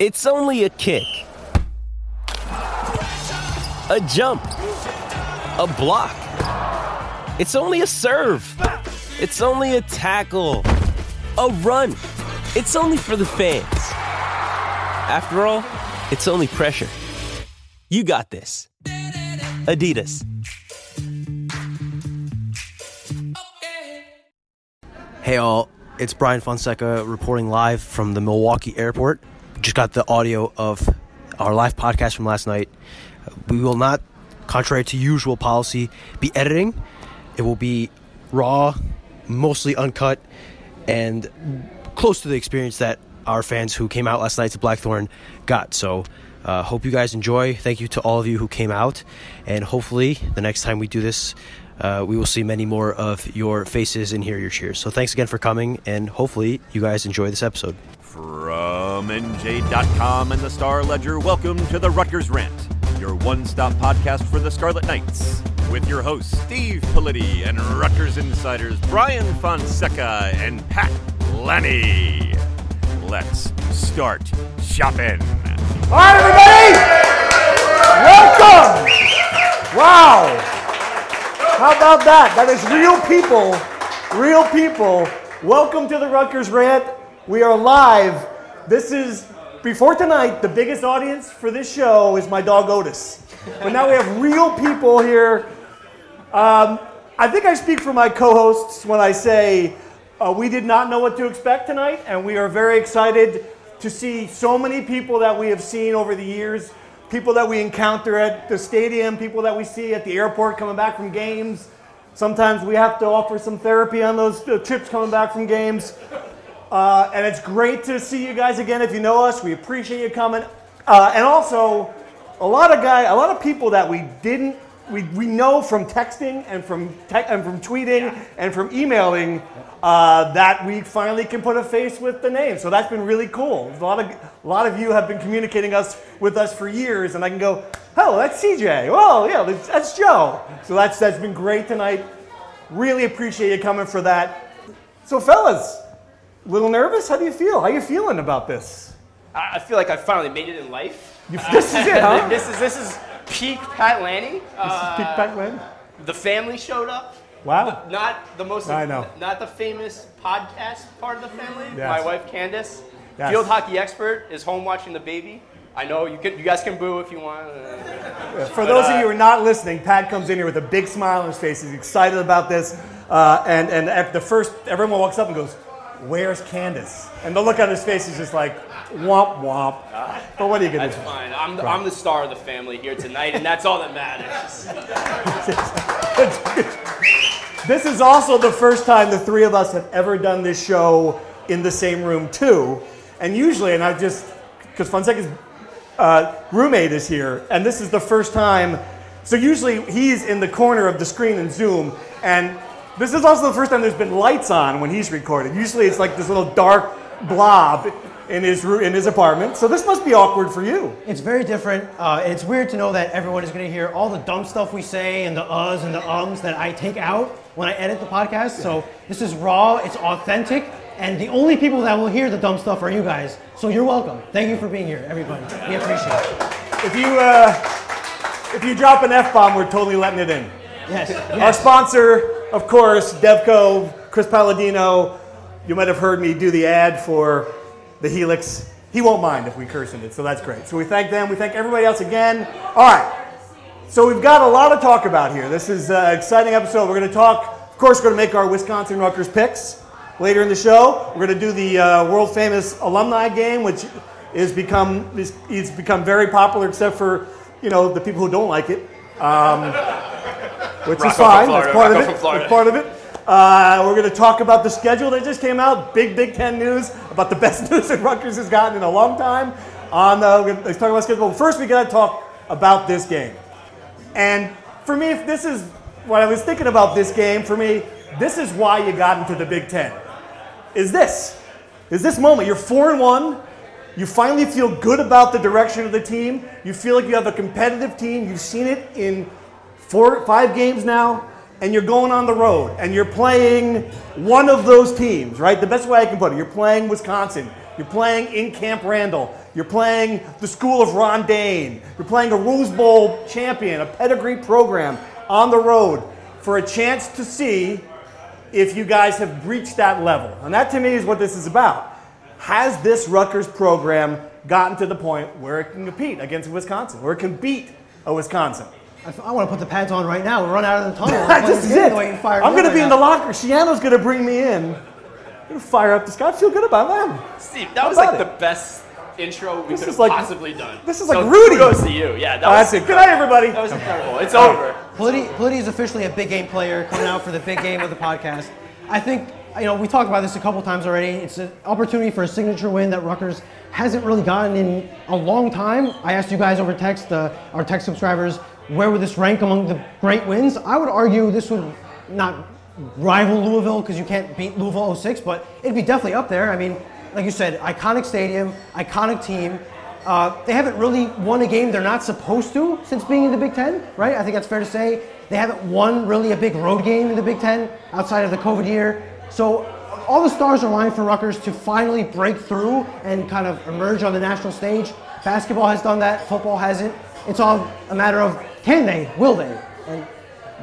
It's only a kick, a jump, a block. It's only a serve. It's only a tackle, a run. It's only for the fans. After all, it's only pressure. You got this. Adidas. Hey all, it's Brian Fonseca reporting live from the Milwaukee airport. Just got the audio of our live podcast from last night. We will not, contrary to usual policy, be editing. It will be raw, mostly uncut, and close to the experience that our fans who came out last night to Blackthorn got. So, uh, hope you guys enjoy. Thank you to all of you who came out, and hopefully, the next time we do this, uh, we will see many more of your faces and hear your cheers. So, thanks again for coming, and hopefully, you guys enjoy this episode. From NJ.com and the Star Ledger, welcome to the Rutgers Rant, your one stop podcast for the Scarlet Knights. With your hosts, Steve Politi and Rutgers insiders Brian Fonseca and Pat Lanni. Let's start shopping. All right, everybody! Welcome! Wow! How about that? That is real people, real people. Welcome to the Rutgers Rant. We are live. This is, before tonight, the biggest audience for this show is my dog Otis. But now we have real people here. Um, I think I speak for my co hosts when I say uh, we did not know what to expect tonight, and we are very excited to see so many people that we have seen over the years, people that we encounter at the stadium, people that we see at the airport coming back from games. Sometimes we have to offer some therapy on those trips coming back from games. Uh, and it's great to see you guys again. If you know us, we appreciate you coming. Uh, and also, a lot of guy, a lot of people that we didn't, we, we know from texting and from te- and from tweeting and from emailing uh, that we finally can put a face with the name. So that's been really cool. A lot of a lot of you have been communicating us with us for years, and I can go, "Oh, that's CJ. Well, yeah, that's, that's Joe." So that's that's been great tonight. Really appreciate you coming for that. So, fellas, a little nervous? How do you feel? How you feeling about this? I feel like I finally made it in life. You, this is it, huh? this is this is peak Pat Lanni. Uh, Peek back then? the family showed up. Wow. Not the most. I know. Not the famous podcast part of the family. Yes. My wife Candace, Yes. field hockey expert, is home watching the baby. I know you can. You guys can boo if you want. For those of you who are not listening, Pat comes in here with a big smile on his face. He's excited about this. Uh, and, and at the first, everyone walks up and goes, Where's Candace? And the look on his face is just like, womp womp. But what are you going to That's do? That's fine. I'm the, I'm the star of the family here tonight, and that's all that matters. This is also the first time the three of us have ever done this show in the same room, too. And usually, and I just, because Fonseca's uh, roommate is here, and this is the first time. So usually he's in the corner of the screen in Zoom, and this is also the first time there's been lights on when he's recorded. Usually it's like this little dark blob in his roo- in his apartment. So this must be awkward for you. It's very different. Uh, it's weird to know that everyone is going to hear all the dumb stuff we say and the uhs and the ums that I take out when I edit the podcast. So this is raw, it's authentic, and the only people that will hear the dumb stuff are you guys. So you're welcome. Thank you for being here, everybody. We appreciate it. If you uh, if you drop an f bomb, we're totally letting it in. Yes. Our sponsor, of course, Devco, Chris Paladino. You might have heard me do the ad for the Helix. he won't mind if we curse in it, so that's great. So we thank them. We thank everybody else again. All right. So we've got a lot to talk about here. This is an exciting episode. We're going to talk, of course, we're going to make our Wisconsin Rutgers picks later in the show. We're going to do the uh, world famous alumni game, which is become is, it's become very popular, except for you know the people who don't like it, um, which is Rocco fine. Florida, That's part of it. That's part of it. Uh, we're going to talk about the schedule that just came out. Big Big Ten news about the best news that Rutgers has gotten in a long time. On uh, we're gonna- let's talk about schedule. First, we got to talk about this game. And for me, if this is what I was thinking about this game, for me, this is why you got into the Big Ten. Is this? Is this moment? You're four and one. You finally feel good about the direction of the team. You feel like you have a competitive team. You've seen it in four, five games now, and you're going on the road and you're playing one of those teams, right? The best way I can put it, you're playing Wisconsin. You're playing in Camp Randall. You're playing the school of Ron Dayne. You're playing a Rose Bowl champion, a pedigree program on the road for a chance to see if you guys have reached that level. And that to me is what this is about. Has this Rutgers program gotten to the point where it can compete against Wisconsin, where it can beat a Wisconsin? I, want to put the pads on right now and run out of the tunnel. this this is it. the way you fired I'm me going to be right in the locker. Schiano's going to bring me in. I'm going to fire up this guy. I feel good about that. Steve, that How was like it? the best intro we this could have like- possibly done. this is So like Rudy. Kudos to you. Yeah, that Oh, was that's it. Good night, everybody. That was incredible. It's over. Politi, Politi is officially a big game player coming out for the big game of the podcast. I think, you know, we talked about this a couple times already. It's an opportunity for a signature win that Rutgers hasn't really gotten in a long time. I asked you guys over text, uh, our text subscribers, where would this rank among the great wins? I would argue this would not rival Louisville because you can't beat Louisville 06, but it'd be definitely up there. I mean, like you said, iconic stadium, iconic team. Uh, they haven't really won a game they're not supposed to since being in the Big Ten, right? I think that's fair to say. They haven't won really a big road game in the Big Ten outside of the COVID year. So all the stars are aligned for Rutgers to finally break through and kind of emerge on the national stage. Basketball has done that, football hasn't. It's all a matter of can they, will they? And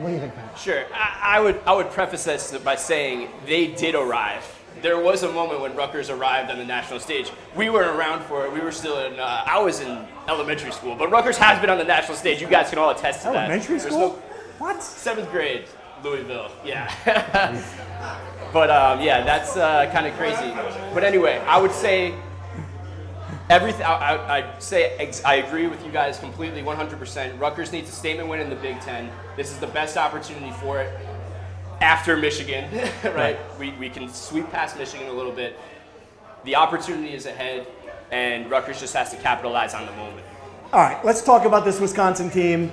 what do you think, Pat? Sure. I, I would I would preface this by saying they did arrive. There was a moment when Rutgers arrived on the national stage. We weren't around for it. We were still in. Uh, I was in elementary school, but Rutgers has been on the national stage. You guys can all attest to that. Elementary school? no- What? seventh grade, Louisville. Yeah. but um, yeah, that's uh, kind of crazy. But anyway, I would say everything. I, I, I'd say ex- I agree with you guys completely, 100%. Rutgers needs a statement win in the Big Ten. This is the best opportunity for it after Michigan, right? We, we can sweep past Michigan a little bit. The opportunity is ahead, and Rutgers just has to capitalize on the moment. All right, let's talk about this Wisconsin team.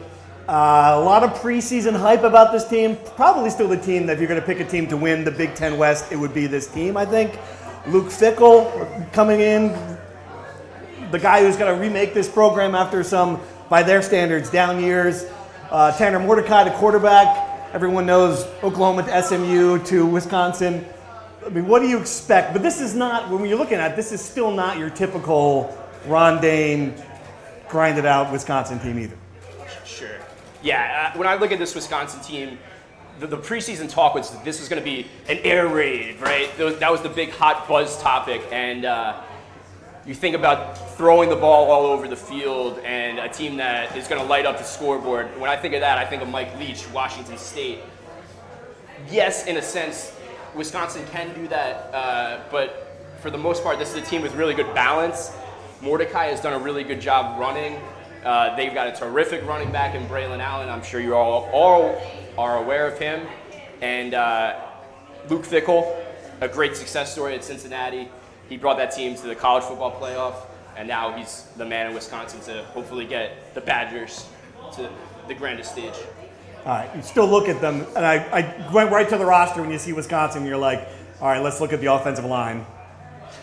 Uh, a lot of preseason hype about this team. Probably still the team that if you're going to pick a team to win the Big Ten West, it would be this team, I think. Luke Fickell coming in, the guy who's going to remake this program after some, by their standards, down years. Uh, Tanner Mordecai, the quarterback. Everyone knows Oklahoma to SMU to Wisconsin. I mean, what do you expect? But this is not, when you're looking at it, this is still not your typical Ron Dayne, grinded out Wisconsin team either. Sure. Yeah, uh, when I look at this Wisconsin team, the, the preseason talk was that this was going to be an air raid, right? Those- That was the big hot buzz topic. And uh, you think about throwing the ball all over the field and a team that is going to light up the scoreboard. When I think of that, I think of Mike Leach, Washington State. Yes, in a sense, Wisconsin can do that, uh, but for the most part, this is a team with really good balance. Mordecai has done a really good job running. Uh, they've got a terrific running back in Braylon Allen. I'm sure you all, all are aware of him. And uh, Luke Fickell, a great success story at Cincinnati. He brought that team to the college football playoff, and now he's the man in Wisconsin to hopefully get the Badgers to the grandest stage. All right, you still look at them, and I, I went right to the roster when you see Wisconsin, you're like, all right, let's look at the offensive line.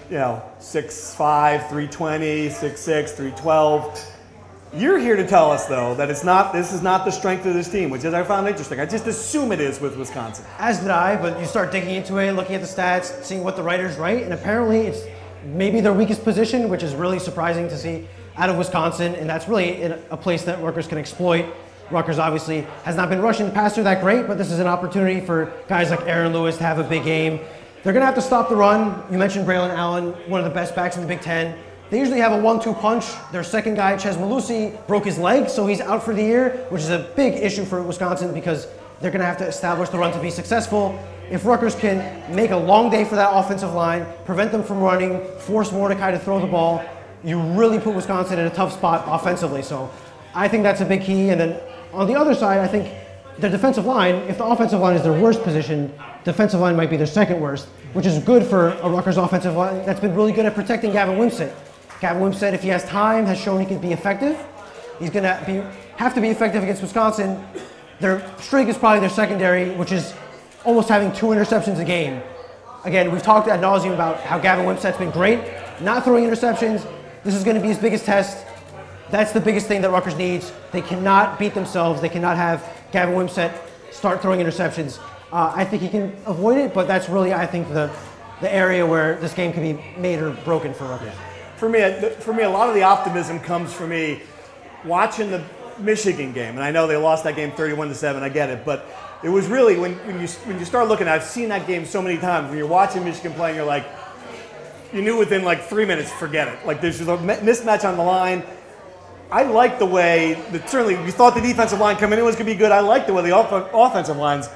You know, 6'5, 320, 6'6, 312. You're here to tell us, though, that it's not. This is not the strength of this team, which is I found interesting. I just assume it is with Wisconsin. As did I, but you start digging into it, looking at the stats, seeing what the writers write, and apparently it's maybe their weakest position, which is really surprising to see out of Wisconsin, and that's really a place that Rutgers can exploit. Rutgers obviously has not been rushing the passer that great, but this is an opportunity for guys like Aaron Lewis to have a big game. They're going to have to stop the run. You mentioned Braylon Allen, one of the best backs in the Big Ten. They usually have a one-two punch. Their second guy, Chez Mellusi, broke his leg, so he's out for the year, which is a big issue for Wisconsin because they're going to have to establish the run to be successful. If Rutgers can make a long day for that offensive line, prevent them from running, force Mordecai to throw the ball, you really put Wisconsin in a tough spot offensively. So I think that's a big key. And then on the other side, I think their defensive line, if the offensive line is their worst position, defensive line might be their second worst, which is good for a Rutgers offensive line that's been really good at protecting Gavin Wimsatt. Gavin Wimsatt, if he has time, has shown he can be effective. He's going to be, have to be effective against Wisconsin. Their strength is probably their secondary, which is almost having two interceptions a game. Again, we've talked ad nauseum about how Gavin Wimsatt's been great, not throwing interceptions. This is going to be his biggest test. That's the biggest thing that Rutgers needs. They cannot beat themselves. They cannot have Gavin Wimsatt start throwing interceptions. Uh, I think he can avoid it, but that's really, I think, the, the area where this game can be made or broken for Rutgers. For me, for me, a lot of the optimism comes from me watching the Michigan game, and I know they lost that game 31 to seven. I get it, but it was really when, when you when you start looking. I've seen that game so many times. When you're watching Michigan playing, you're like, you knew within like three minutes, forget it. Like there's just a mismatch on the line. I like the way that certainly you thought the defensive line coming in was going to be good. I like the way the off- offensive lines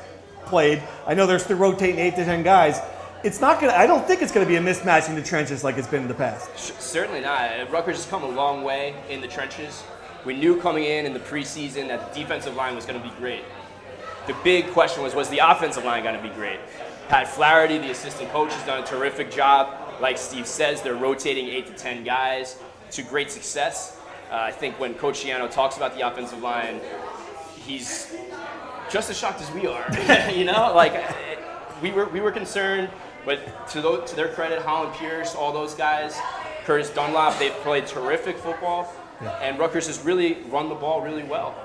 played. I know they're still rotating eight to ten guys. It's not going to, I don't think it's going to be a mismatch in the trenches like it's been in the past. Certainly not. Rutgers has come a long way in the trenches. We knew coming in in the preseason that the defensive line was going to be great. The big question was, was the offensive line going to be great? Pat Flaherty, the assistant coach, has done a terrific job. Like Steve says, they're rotating eight to 10 guys to great success. Uh, I think when Coach Schiano talks about the offensive line, he's just as shocked as we are. you know, like we were we were concerned, but to those, to their credit, Hollin Pierce, all those guys, Curtis Dunlap, they've played terrific football, yeah. and Rutgers has really run the ball really well.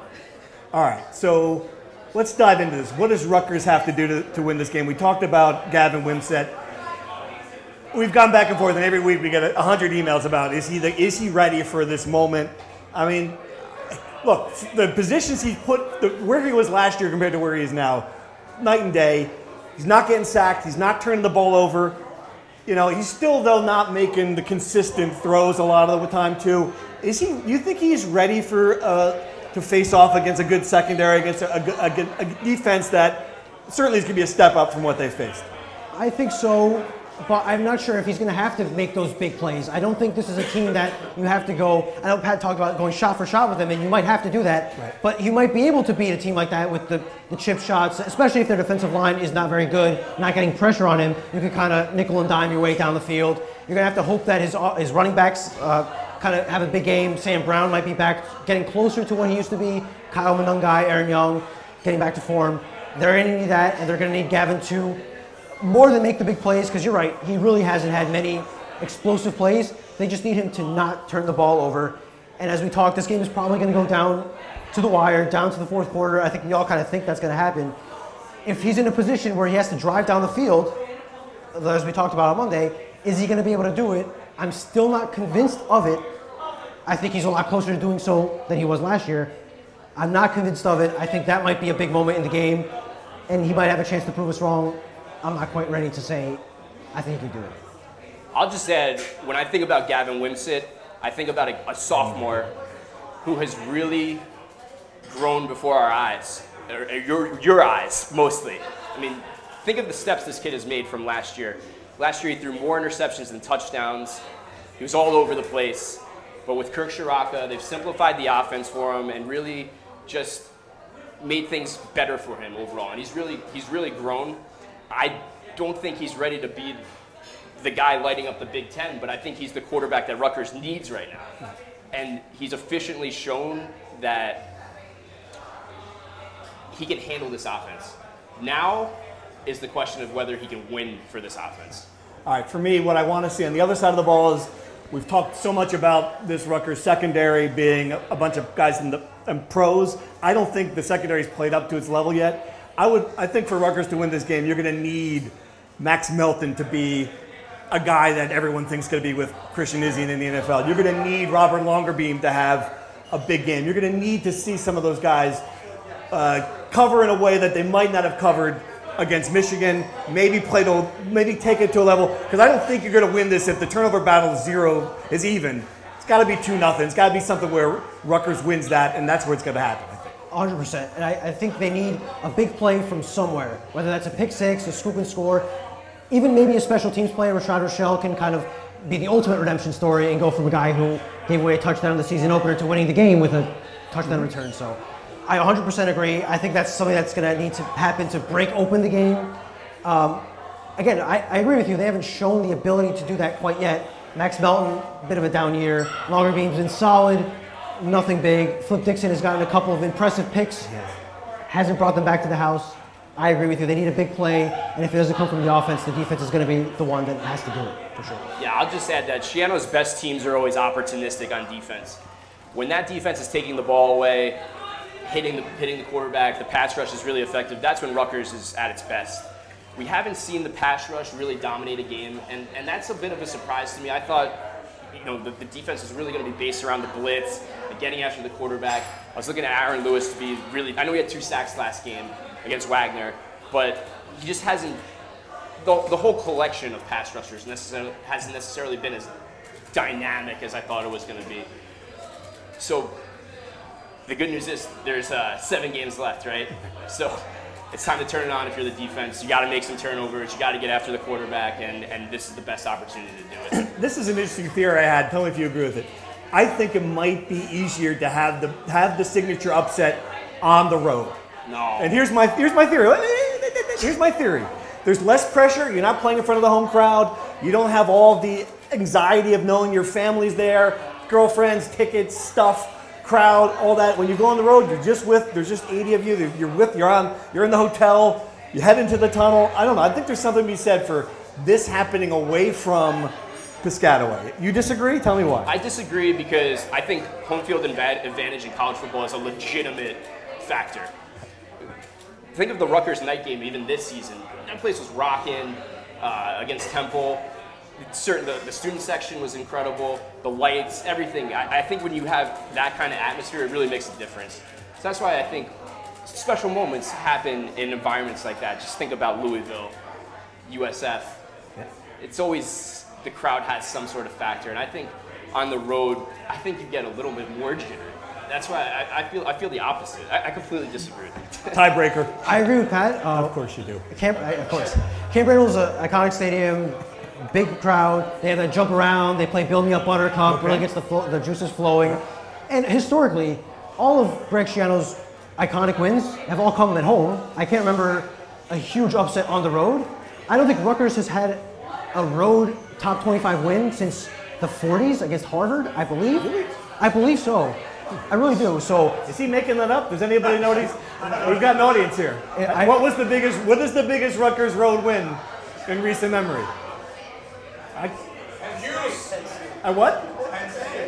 All right, so let's dive into this. What does Rutgers have to do to, to win this game? We talked about Gavin Wimsatt we've gone back and forth, and every week we get a hundred emails about is he the, is he ready for this moment? I mean, look, the positions he put, the, where he was last year compared to where he is now, night and day. He's not getting sacked. He's not turning the ball over. You know, he's still though not making the consistent throws a lot of the time too. Is he? You think he's ready for uh, to face off against a good secondary, against a, a, a, a defense that certainly is going to be a step up from what they faced? I think so but I'm not sure if he's going to have to make those big plays. I don't think this is a team that you have to go. I know Pat talked about going shot for shot with them, and you might have to do that. Right. But you might be able to beat a team like that with the, the chip shots, especially if their defensive line is not very good, not getting pressure on him. You can kind of nickel and dime your way down the field. You're going to have to hope that his, his running backs uh, kind of have a big game. Sam Brown might be back, getting closer to what he used to be. Kyle Monangai, Aaron Young, getting back to form. They're going to need that, and they're going to need Gavin too more than make the big plays, because you're right, he really hasn't had many explosive plays. They just need him to not turn the ball over. And as we talked, this game is probably going to go down to the wire, down to the fourth quarter. I think we all kind of think that's going to happen. If he's in a position where he has to drive down the field, as we talked about on Monday, is he going to be able to do it? I'm still not convinced of it. I think he's a lot closer to doing so than he was last year. I'm not convinced of it. I think that might be a big moment in the game, and he might have a chance to prove us wrong. I'm not quite ready to say I think he can do it. I'll just add when I think about Gavin Wimsatt, I think about a, a sophomore who has really grown before our eyes, or, or your, your eyes mostly. I mean, think of the steps this kid has made from last year. Last year, he threw more interceptions than touchdowns. He was all over the place. But with Kirk Ciarrocca, they've simplified the offense for him and really just made things better for him overall. And he's really he's really grown. I don't think he's ready to be the guy lighting up the Big Ten, but I think he's the quarterback that Rutgers needs right now. And he's efficiently shown that he can handle this offense. Now is the question of whether he can win for this offense. All right, for me, what I want to see on the other side of the ball is we've talked so much about this Rutgers secondary being a bunch of guys in the and pros. I don't think the secondary's played up to its level yet. I would. I think for Rutgers to win this game, you're going to need Max Melton to be a guy that everyone thinks going to be with Christian Izien in the NFL. You're going to need Robert Longerbeam to have a big game. You're going to need to see some of those guys uh, cover in a way that they might not have covered against Michigan. Maybe play to maybe take it to a level because I don't think you're going to win this if the turnover battle is zero is even. It's got to be two nothing. It's got to be something where Rutgers wins that, and that's where it's going to happen. I think. 100%. And I, I think they need a big play from somewhere, whether that's a pick six, a scoop and score, even maybe a special teams play. Rashad Rochelle can kind of be the ultimate redemption story and go from a guy who gave away a touchdown in the season opener to winning the game with a touchdown return. So I 100% agree. I think that's something that's going to need to happen to break open the game. Um, again, I, I agree with you. They haven't shown the ability to do that quite yet. Max Melton, bit of a down year. Longerbeam's been solid, nothing big. Flip Dixon has gotten a couple of impressive picks, hasn't brought them back to the house. I agree with you. They need a big play, and if it doesn't come from the offense, the defense is going to be the one that has to do it for sure. Yeah, I'll just add that Schiano's best teams are always opportunistic on defense. When that defense is taking the ball away, hitting the, hitting the quarterback, the pass rush is really effective. That's when Rutgers is at its best. We haven't seen the pass rush really dominate a game, and, and that's a bit of a surprise to me. I thought, you know, the, the defense was really going to be based around the blitz, getting after the quarterback. I was looking at Aaron Lewis to be really. I know he had two sacks last game against Wagner, but he just hasn't. The, the whole collection of pass rushers necessarily, hasn't necessarily been as dynamic as I thought it was going to be. So the good news is there's uh, seven games left, right? So it's time to turn it on if you're the defense. You got to make some turnovers. You got to get after the quarterback, and, and this is the best opportunity to do it. This is an interesting theory I had. Tell me if you agree with it. I think it might be easier to have the have the signature upset on the road. No. And here's my here's my theory. Here's my theory. There's less pressure. You're not playing in front of the home crowd. You don't have all the anxiety of knowing your family's there, girlfriends, tickets, stuff, crowd, all that. When you go on the road, you're just with. There's just 80 of you. You're with. You're on. You're in the hotel. You head into the tunnel. I don't know. I think there's something to be said for this happening away from Piscataway. You disagree? Tell me why. I disagree because I think home field advantage in college football is a legitimate factor. Think of the Rutgers night game even this season. That place was rocking uh, against Temple. Certain the, the student section was incredible. The lights, everything. I, I think when you have that kind of atmosphere, it really makes a difference. So that's why I think special moments happen in environments like that. Just think about Louisville, USF. It's always the crowd has some sort of factor, and I think on the road, I think you get a little bit more jittery. That's why I, I feel I feel the opposite. I, I completely disagree. Tiebreaker. I agree with Pat. Uh, Of course you do. Camp, I- of course. Camp Randall's an iconic stadium, big crowd. They have to jump around. They play Build Me Up Buttercup, really gets the, flo- the juices flowing. And historically, all of Greg Schiano's iconic wins have all come at home. I can't remember a huge upset on the road. I don't think Rutgers has had a road top 25 win since the 40s against Harvard, I believe. I believe so. I really do. So Is he making that up? Does anybody know what he's? We've got an audience here. I- what was the biggest? What is the biggest Rutgers road win in recent memory? I, At what?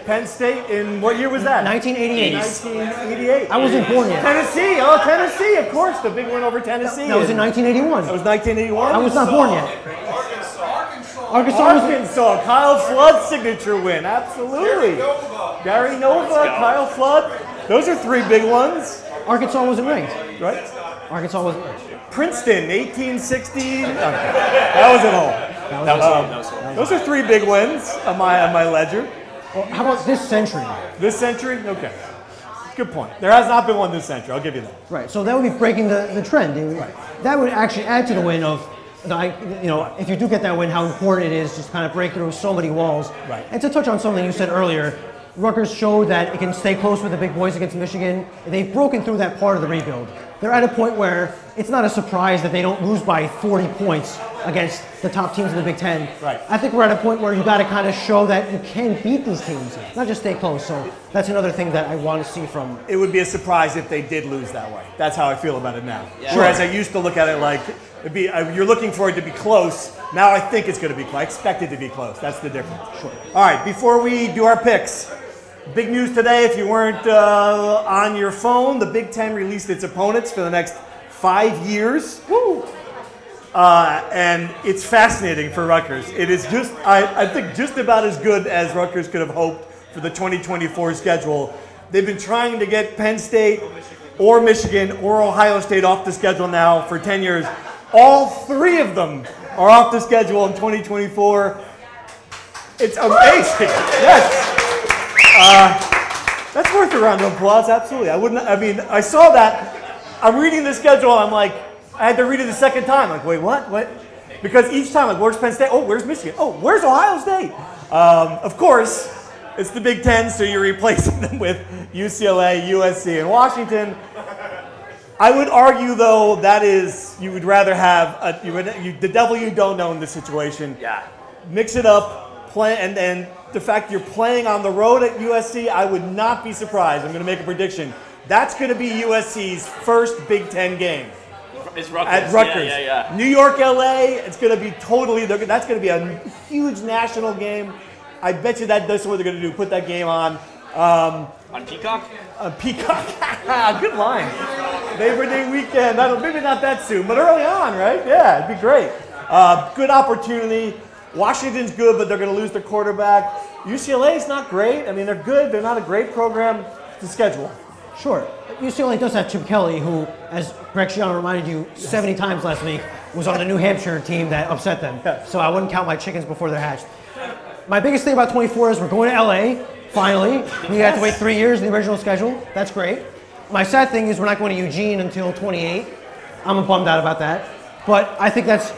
Penn State. In what year was that? 1988. 1988. I wasn't born yet. Tennessee. Oh, Tennessee. Of course, the big win over Tennessee. That was in 1981. That was 1981. I was not born yet. Arkansas was Arkansas, Kyle Flood signature win. Absolutely. Gary Nova, Kyle Flood. Those are three big ones, Arkansas wasn't ranked. right? Arkansas wasn't ranked. Princeton, 1860. Okay. That was at all. That was home. Um, that was home. Those are three big wins on my on my ledger. Well, how about this century? This century, okay. Good point. There has not been one this century. I'll give you that. Right. So that would be breaking the, the trend. It would- That would actually add to the win of, the, I- you know, if you do get that win, how important it is just kind of break through so many walls. Right. And to touch on something you said earlier, Rutgers showed that it can stay close with the big boys against Michigan. They've broken through that part of the rebuild. They're at a point where it's not a surprise that they don't lose by 40 points against the top teams in the Big Ten. Right. I think we're at a point where you got to kind of show that you can beat these teams, not just stay close. So that's another thing that I want to see from It would be a surprise if they did lose that way. That's how I feel about it now. Yeah. Whereas I used to look at it like it'd be uh, you're looking for it to be close. Now I think it's going to be close. I expect it to be close. That's the difference. Sure. All right. Before we do our picks, big news today. If you weren't uh, on your phone, the Big Ten released its opponents for the next five years. Woo! Uh, and it's fascinating for Rutgers. It is just, I, I think, just about as good as Rutgers could have hoped for the 2024 schedule. They've been trying to get Penn State or Michigan or Ohio State off the schedule now for 10 years. All three of them are off the schedule in 2024. It's amazing. Yes. Uh, that's worth a round of applause, absolutely. I wouldn't, I mean, I saw that. I'm reading the schedule, I'm like, I had to read it a second time. Like, wait, what? What? Because each time, like, where's Penn State? Oh, where's Michigan? Oh, where's Ohio State? Um, of course, it's the Big Ten, so you're replacing them with UCLA, USC, and Washington. I would argue, though, that is you would rather have a, you would, you, the devil you don't know in this situation. Yeah. Mix it up, play, and then the fact you're playing on the road at USC, I would not be surprised. I'm going to make a prediction. That's going to be USC's first Big Ten game It's Rutgers. at Rutgers. Yeah, yeah, yeah. New York, LA. It's going to be totally. That's going to be a huge national game. I bet you that that's what they're going to do. Put that game on. Um, On Peacock? a Peacock. Good line. Labor Day weekend. Maybe not that soon, but early on, right? Yeah, it'd be great. Uh, good opportunity. Washington's good, but they're going to lose their quarterback. UCLA is not great. I mean, they're good. They're not a great program. to schedule. Sure. UCLA does have Chip Kelly, who, as Greg Schiano reminded you 70 times last week, was on the New Hampshire team that upset them. Yes. So I wouldn't count my chickens before they're hatched. My biggest thing about 24 is we're going to LA, finally. We had to wait three years in the original schedule. That's great. My sad thing is we're not going to Eugene until 28. I'm bummed out about that. But I think that's,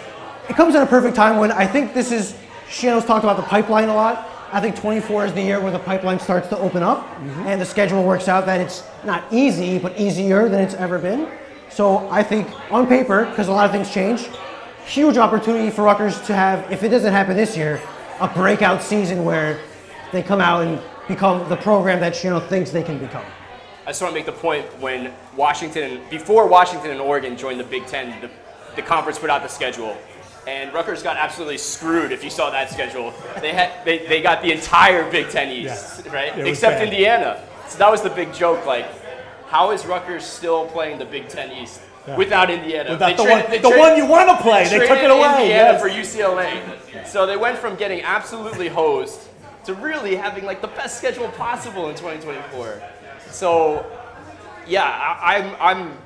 it comes at a perfect time when I think this is, Schiano's talked about the pipeline a lot. I think 24 is the year where the pipeline starts to open up mm-hmm. and the schedule works out that it's not easy, but easier than it's ever been. So I think on paper, because a lot of things change, huge opportunity for Rutgers to have, if it doesn't happen this year, a breakout season where they come out and become the program that Schiano thinks they can become. I just want to make the point when Washington, before Washington and Oregon joined the Big Ten, the, the conference put out the schedule. And Rutgers got absolutely screwed if you saw that schedule. They, had, they, they got the entire Big Ten East, right? Except bad. Indiana. So that was the big joke. Like, how is Rutgers still playing the Big Ten East without Indiana? Without They the traded- one- they the traded- one you wanna play. They took it away, Indiana yes. for UCLA. So they went from getting absolutely hosed to really having like the best schedule possible in 2024. So yeah, I, I'm I'm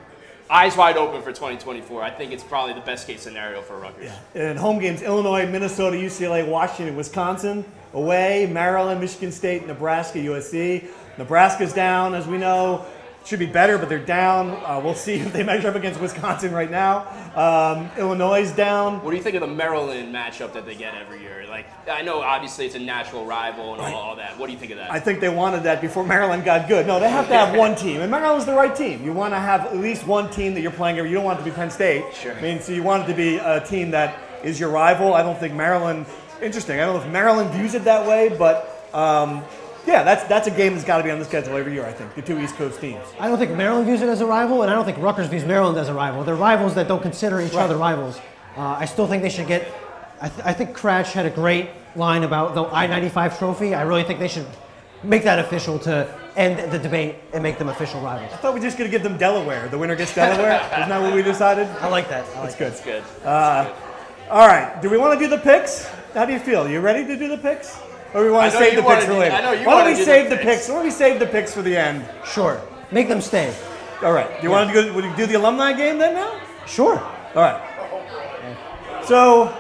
eyes wide open for 2024. I think it's probably the best case scenario for Rutgers. Yeah. And home games Illinois, Minnesota, UCLA, Washington, Wisconsin, away, Maryland, Michigan State, Nebraska, USC. Nebraska's down, as we know. Should be better, but they're down. Uh, we'll see if they measure up against Wisconsin right now. Um, Illinois is down. What do you think of the Maryland matchup that they get every year? Like, I know obviously it's a natural rival and all, all that. What do you think of that? I think they wanted that before Maryland got good. No, they have to have one team, and Maryland's the right team. You want to have at least one team that you're playing. You don't want it to be Penn State. Sure. I mean, so you want it to be a team that is your rival. I don't think Maryland. Interesting. I don't know if Maryland views it that way, but um, yeah, that's that's a game that's got to be on the schedule every year. I think the two East Coast teams. I don't think Maryland views it as a rival, and I don't think Rutgers views Maryland as a rival. They're rivals that don't consider each other rivals. Uh, I still think they should get. I, th- I think Cratch had a great line about the I-95 trophy. I really think they should make that official to end the debate and make them official rivals. I thought we are just gonna give them Delaware. The winner gets Delaware. Isn't that what we decided? I like that. I like That's good. It's good. All right. Do we want to do the picks? How do you feel? You ready to do the picks? Or we want to save the wanna picks for do- later? I know Why don't we save the picks. picks? Why don't we save the picks for the end? Sure. Make them stay. All right. Do you want to go, would you do the alumni game then now? Sure. All right. So,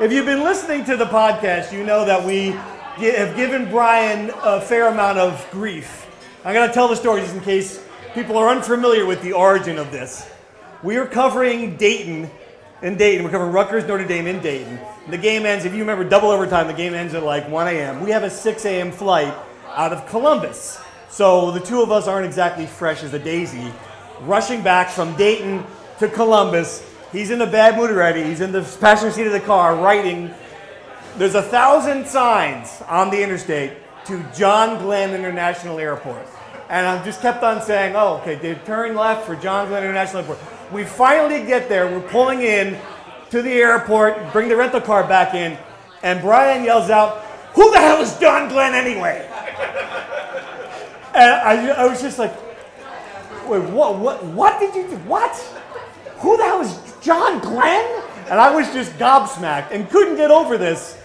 if you've been listening to the podcast, you know that we gi- have given Brian a fair amount of grief. I'm going to tell the story just in case people are unfamiliar with the origin of this. We are covering Dayton in Dayton. We're covering Rutgers, Notre Dame in Dayton. The game ends, if you remember, double overtime. The game ends at like 1 a.m. We have a 6 a.m. flight out of Columbus. So the two of us aren't exactly fresh as a daisy. Rushing back from Dayton to Columbus. He's in a bad mood already. He's in the passenger seat of the car writing. There's a thousand signs on the interstate to John Glenn International Airport. And I just kept on saying, oh, okay, they turn left for John Glenn International Airport. We finally get there. We're pulling in to the airport, bring the rental car back in, and Brian yells out, Who the hell is John Glenn anyway? And I, I was just like, Wait, what, what, what did you do? What? Who the hell is John Glenn? And I was just gobsmacked and couldn't get over this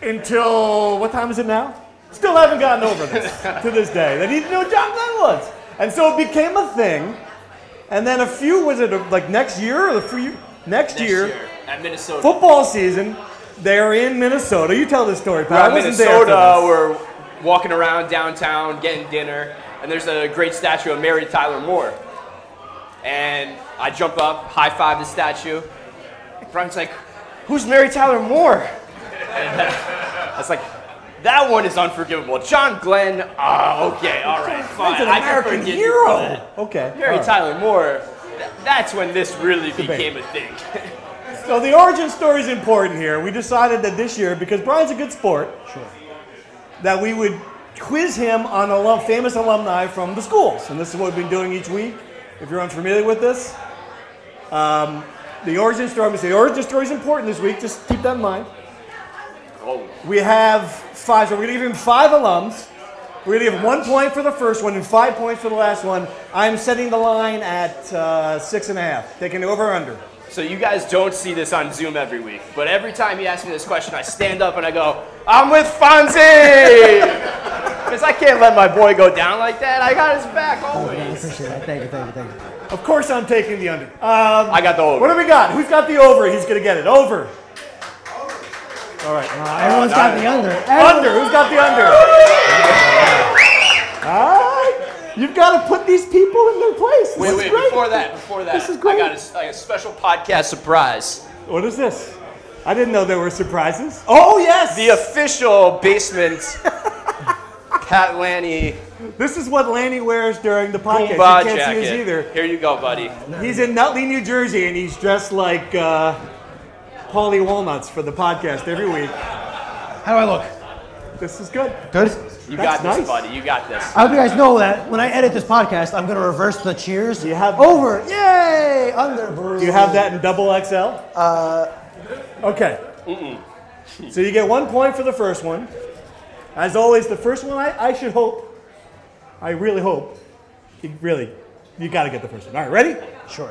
until, what time is it now? Still haven't gotten over this to this day that he didn't know who John Glenn was. And so it became a thing And then a few was it like next year or the few next, Next year, at Minnesota. football season. They're in Minnesota. You tell this story, We're Pat. at I wasn't there Minnesota. We're walking around downtown, getting dinner, and there's a great statue of Mary Tyler Moore. And I jump up, high five the statue. Brian's like, "Who's Mary Tyler Moore?" And I was like, "That one is unforgivable." John Glenn. Ah, okay, all right, fine. He's an American hero. Okay. Mary right. Tyler Moore. Th- That's when this really Debate. became a thing. So the origin story is important here. We decided that this year, because Brian's a good sport, that we would quiz him on alum, famous alumni from the schools. And this is what we've been doing each week. If you're unfamiliar with this, um, the origin story, I'm gonna say the origin story is important this week. Just keep that in mind. oh, We have five, so we're gonna give him five alums. We're gonna give one point for the first one and five points for the last one. I'm setting the line at uh, six and a half, taking the over or under. So you guys don't see this on Zoom every week, but every time you ask me this question, I stand up and I go, "I'm with Fonzie," because I can't let my boy go down like that. I got his back I always. appreciate that. Thank you, thank you, thank you. Of course, I'm taking the under. Um, I got the over. What do we got? Who's got the over? He's gonna get it. Over. All right. Uh, everyone's got the under. Under. Who's got the under? All right. You've got to put these people in their place. This Wait, is wait. great. Before that, before that, This is great. I got a, like a special podcast surprise. What is this? I didn't know there were surprises. Oh yes. The official basement Pat Lanni this is what Lanni wears during the podcast. Pumbaa you can't see his either. Here you go, buddy. He's in Nutley, New Jersey, and he's dressed like uh, Paulie Walnuts for the podcast every week. How do I look? This is good. Good. You That's got this, nice. buddy. You got this. I hope you guys know that when I edit this podcast, I'm going to reverse the cheers. You have- over, yay, under. Do you have that in double XL? Uh, okay. So you get one point for the first one. As always, the first one I, I should hope, I really hope, you really, you got to get the first one. All right, ready? Sure.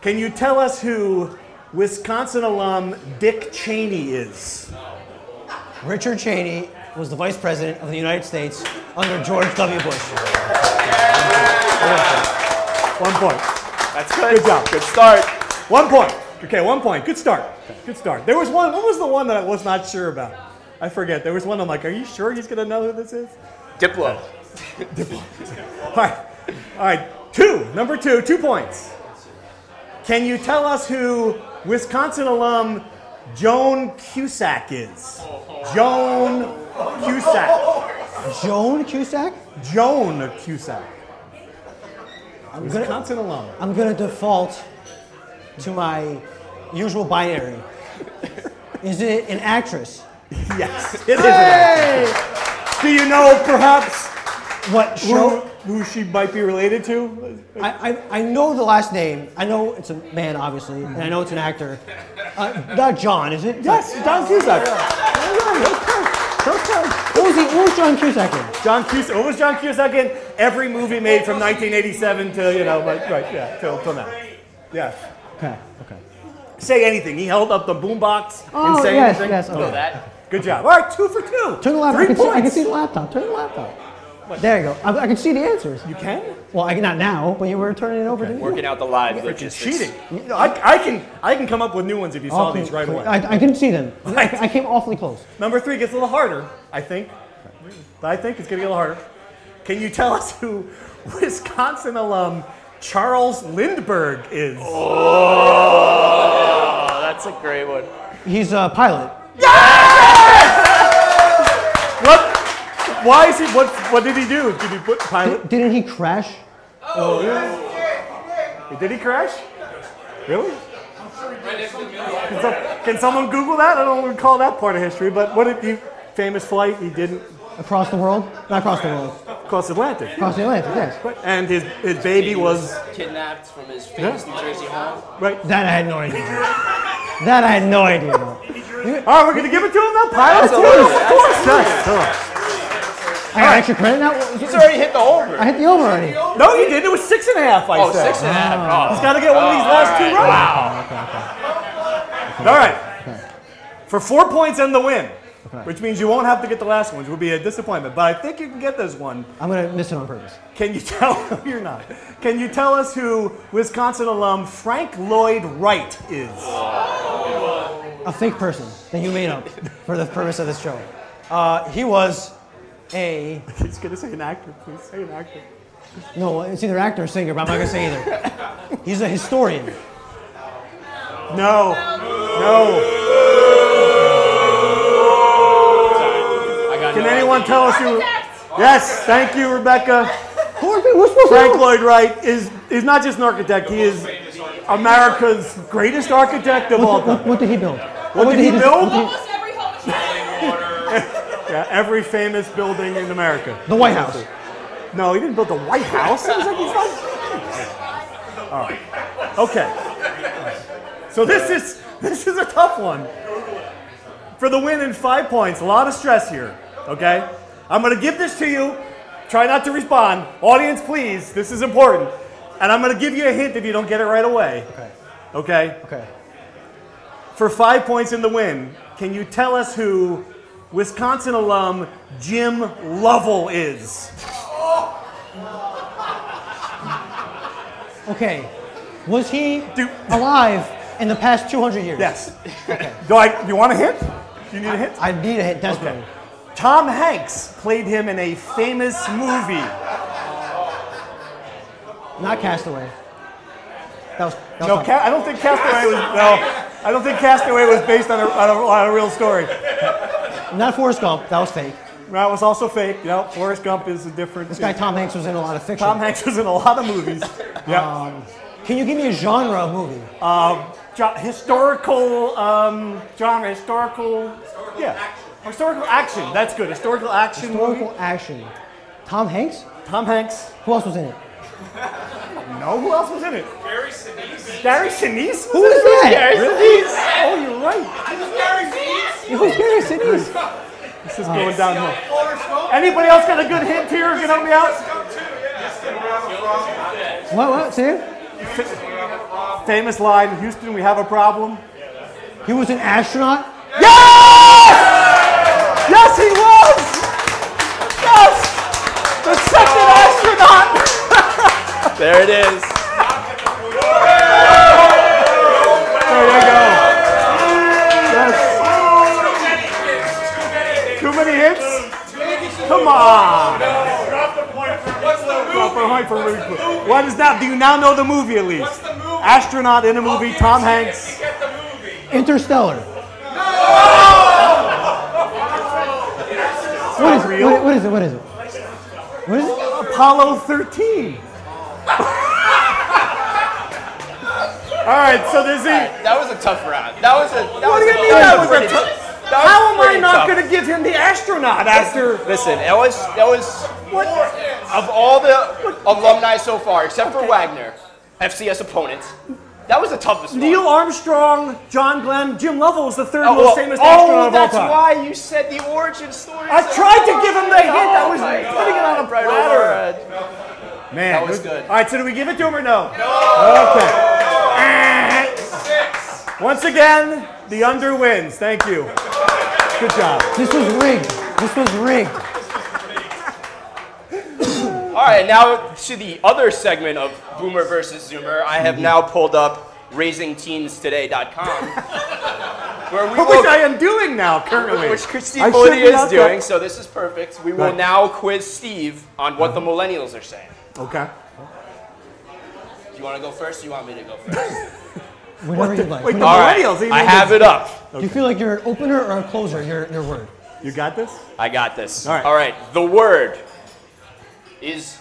Can you tell us who Wisconsin alum Dick Cheney is? Richard Cheney was the vice president of the United States under George W. Bush. One point. That's good. Good job. Good start. One point. Okay, one point. Good start. Good start. There was one. What was the one that I was not sure about? I forget. There was one. I'm like, are you sure he's gonna know who this is? Diplo. Diplo. All right. All right. Two. Number two. Two points. Can you tell us who Wisconsin alum Joan Cusack is? Joan Cusack. Joan Cusack? Joan Cusack. I'm gonna, Wisconsin alum. I'm gonna default to my usual binary. Is it an actress? Yes, it is. an actress. Do you know perhaps What show? Who she might be related to? I, I, I know the last name. I know it's a man, obviously, and I know it's an actor. Uh, not John, is it? Yes, John Cusack. All right, okay. Okay. What was he? What was John Cusack in? John Cusack. What was John Cusack in? Every movie made from 1987 to you know, like, right, yeah, till, till now. Yeah. Okay. Okay. Say anything. He held up the boombox and Oh say yes, anything. yes. Know Okay. that? Good job. All right, two for two. Turn the laptop. Three I can, see, I can points. see the laptop. Turn the laptop. There you go. I, I can see the answers. You can. Well, I can not now, but you were turning it over to me. Working out the live It's logistics. cheating. I, I can I can come up with new ones if you saw these right away. I, I can see them. Right. I, I came awfully close. Number three gets a little harder, I think. I think it's getting a little harder. Can you tell us who Wisconsin alum Charles Lindbergh is? Oh, that's a great one. He's a pilot. What? Why is he? What? What did he do? Did he put pilot? Didn't he crash? Oh, oh did he crash? Really? Can, some, can someone Google that? I don't recall that part of history. But what did he? Famous flight? He didn't Across the world? Not across the world. cross Atlantic. Across the Atlantic, yes. And his his baby was kidnapped from his famous New Jersey home. right. That I had no idea. that I had no idea about. All right, we're gonna give it to him now. Pilot too. Absolutely, Of course. Yes. Come on. I got extra credit now? He's already hit the over. I hit the over already. No, you didn't. It was six and a half. I Oh, said. six and a half. Oh. He's got to get one of these last two right. Wow. All right. For four points and the win. which means you won't have to get the last one, which would be a disappointment. But I think you can get this one. I'm gonna miss it on purpose. Can you tell? You're not. Can you tell us who Wisconsin alum Frank Lloyd Wright is? A fake person that you made up for the purpose of this show. Uh, he was a He's gonna say an actor. Please say an actor. no, it's either actor or singer, but I'm not gonna say either. He's a historian. No. No. I got Can anyone tell us who? Yes. Thank you, Rebecca. Who are we? Who's supposed to Frank? Lloyd Wright is is not just an architect. He is America's greatest architect of all What, what, time. what did he build? What did he des- build? Almost every home is Yeah, every famous building in America. the White House. No, he didn't build the White House. It was like he's not. All right. Okay. So this is this is a tough one. For the win in five points, a lot of stress here. Okay. I'm gonna give this to you. Try not to respond. Audience, please. This is important. And I'm gonna give you a hint if you don't get it right away. Okay. Okay. Okay. For five points in the win, can you tell us who Wisconsin alum Jim Lovell is? Okay. Was he Do- alive in the past 200 years? Yes. Do I? You want a hint? Do you need a hint? I need a hit desperately. Tom Hanks played him in a famous movie. Not Castaway. That was, that was No, Ca- I don't think Castaway was. No, I don't think Castaway was based on a, on a, on a real story. Not Forrest Gump. That was fake. That was also fake. You know, Forrest Gump is a different. This guy Tom Hanks was in a lot of fiction. Tom Hanks was in a lot of movies. Yeah. Can you give me a genre of movie? Jo- historical um, genre, historical. Yeah. Historical action. That's good. Historical action Historical movie. action. Tom Hanks? Tom Hanks. Who else was in it? No, who else was in it? Gary Sinise. Gary Sinise? Who is that? Gary Really? Oh, you're right. Who's Gary Sinise? This is going downhill. Anybody else got a good hint here? Can help me out? What? What? Say it. Famous line, Houston, we have a problem. He was an astronaut. Yes! Yes, he was! Yes! The second astronaut! There it is. Come on. Drop the point for movie. What is that? Do you now know the movie at least? Astronaut in a movie, Tom Hanks. Interstellar. What is it? real. What, what is it? What is it? What is it? Apollo 13. All right, so there's a. That was a tough round. That was a. That What was do you a, mean that was a tough? That How am I not going to give him the astronaut after? Listen, that was that was of all the alumni so far, except for Wagner, FCS opponents. That was the toughest one. Neil Armstrong, John Glenn, Jim Lovell was the third Oh, most well, famous oh, astronaut of oh, all time. that's why you said the origin story. I so tried to give him the hint. I was Oh my putting it on a God, right platter. over our head. Man, That was good. All right, so do we give it to him or no? No. Okay. Ah. Once again, the under wins. Thank you. Good job. This was rigged. This was rigged. All right, now to the other segment of Boomer versus Zoomer. I have now pulled up RaisingTeensToday.com, where we Which will, I am doing now currently. which Steve I should Politi be is doing. there. So this is perfect. We will Right. now quiz Steve on what the millennials are saying. Okay. Do you want to go first? Or you want me to go first? Whatever you like. Wait, the Whatever- All right, millennials. even I have it up. Do you feel like you're an opener or a closer? Your your word. You got this? I got this. All right. All right. The word is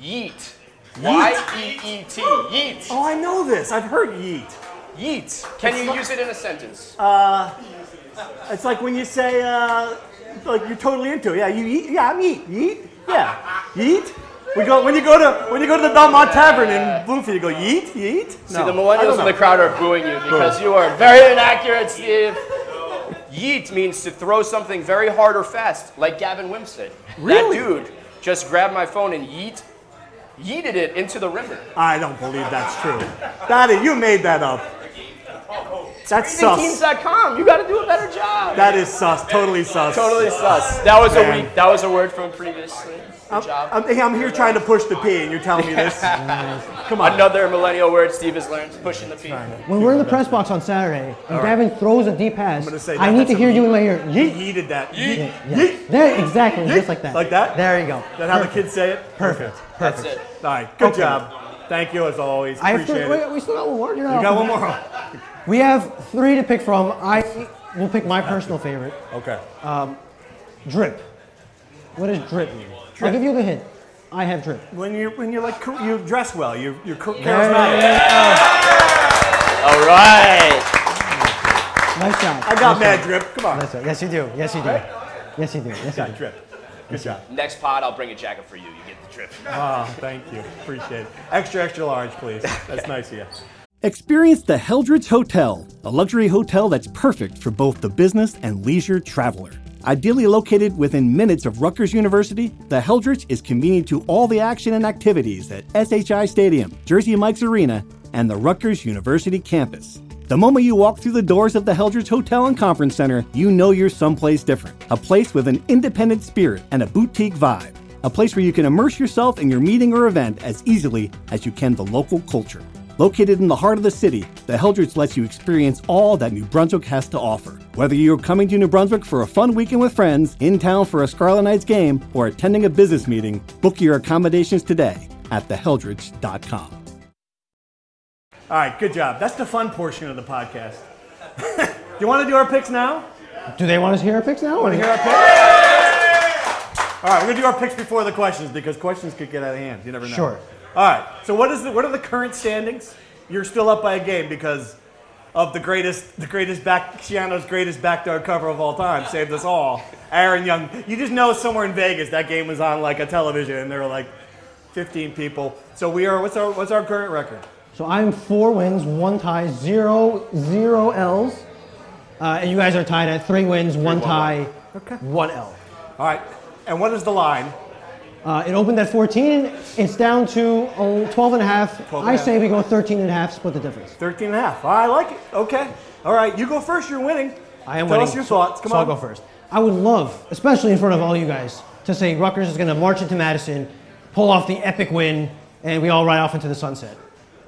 yeet. Y E E T. Yeet. Oh, I know this. I've heard yeet. Yeet. Can you use it in a sentence? It's like when you say, uh, like you're totally into it. Yeah, you eat. Yeah, I'm eat. Yeet. Yeah. Yeet. We go when you go to when you go to the Belmont Tavern in Bloomfield. You go yeet, yeet. See, the millennials in the crowd are booing you because you are very inaccurate, Steve. Yeet means to throw something very hard or fast, like Gavin Wimsatt. Really? That dude just grabbed my phone and yeet, yeeted it into the river. I don't believe that's true. Daddy, you made that up. That's sus. ScreamingTeams.com. You got to do a better job. That is sus. Totally sus. totally sus. That was a Man. week. That was a word from previously. Good I'm, job. I'm, I'm here trying to push the P, and you're telling me this. Come on. Another millennial word Steve has learned: pushing the P. When we're in the press box on Saturday and Gavin throws a deep pass, gonna say I need to hear you yeet. in my ear. He Yeet. yeeted that. Yeah, Yeet. yeah. Yeet. There, exactly, just like that. Like that? There you go. Is that how the kids say it? Perfect. That's it. All right. Good Okay. job. Thank you as always. I have Appreciate it. wait, we still got one more. You're You not got one more? We have three to pick from. I will pick my personal favorite. Okay. Um, drip. What does drip mean? I'll give you the hint. I have drip. When you when you're like you dress well, you you're char- There charismatic. All right. Nice job. I got nice mad job. drip. Come on. Nice. Yes, you do. Yes, you do. Yes, you do. Yes, you do. drip. Good job. Next pod, I'll bring a jacket for you. You get the trip. Oh, ah, thank you. Appreciate it. Extra extra large, please. That's nice of you. Experience the Heldrich Hotel, a luxury hotel that's perfect for both the business and leisure traveler. Ideally located within minutes of Rutgers University, the Heldrich is convenient to all the action and activities at SHI Stadium, Jersey Mike's Arena, and the Rutgers University campus. The moment you walk through the doors of the Heldrich Hotel and Conference Center, you know you're someplace different. A place with an independent spirit and a boutique vibe. A place where you can immerse yourself in your meeting or event as easily as you can the local culture. Located in the heart of the city, the Heldrich lets you experience all that New Brunswick has to offer. Whether you're coming to New Brunswick for a fun weekend with friends, in town for a Scarlet Knights game, or attending a business meeting, book your accommodations today at theheldrich.com. All right, good job. That's the fun portion of the podcast. do you want to do our picks now? Do they want us to hear our picks now? Want to hear our picks? All right, we're gonna do our picks before the questions because questions could get out of hand. You never know. Sure. All right. So what is the, what are the current standings? You're still up by a game because of the greatest the greatest back Schiano's greatest backdoor cover of all time saved us all. Aaron Young. You just know somewhere in Vegas that game was on like a television and there were like 15 people. So we are. What's our what's our current record? So I'm four wins, one tie, zero zero L's, uh, and you guys are tied at three wins, one tie, one L. All right. And what is the line? Uh, it opened at 14. It's down to uh, 12 and a half. 12 and I half. say we go 13 and a half, split the difference. 13 and a half. I like it. Okay. All right. You go first. You're winning. I am Tell winning. us your thoughts. Come so on. I'll go first. I would love, especially in front of all you guys, to say Rutgers is going to march into Madison, pull off the epic win, and we all ride off into the sunset.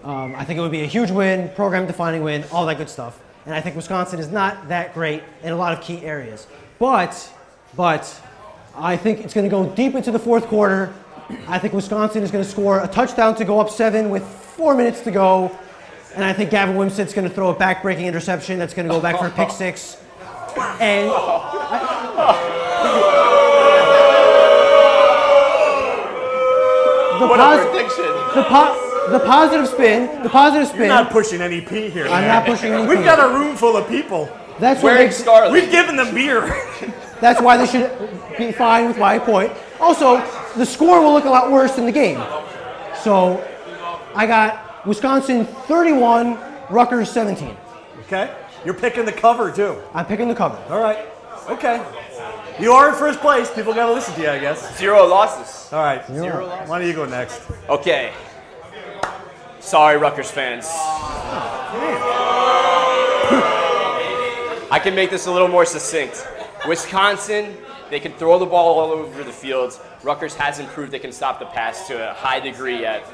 Um, I think it would be a huge win, program-defining win, all that good stuff. And I think Wisconsin is not that great in a lot of key areas. But, but, I think it's going to go deep into the fourth quarter. I think Wisconsin is going to score a touchdown to go up seven with four minutes to go. And I think Gavin Wimsatt's going to throw a back-breaking interception that's going to go back for a pick six. And the, What pos- a prediction. the, po- the positive spin, the positive spin. You're not pushing any P here. I'm man. not pushing any We've P. got a room full of people. that's what Wearing makes, scarlet. We've given them beer. That's why they should be fine with my point. Also, the score will look a lot worse in the game. So, I got Wisconsin 31, Rutgers 17. okay. You're picking the cover too. I'm picking the cover. All right. Okay. You are in first place. People got to listen to you, I guess. Zero losses. All right. Zero. Why don't you go next? Okay. Sorry, Rutgers fans. Oh, I can make this a little more succinct. Wisconsin, they can throw the ball all over the field. Rutgers hasn't proved they can stop the pass to a high degree yet.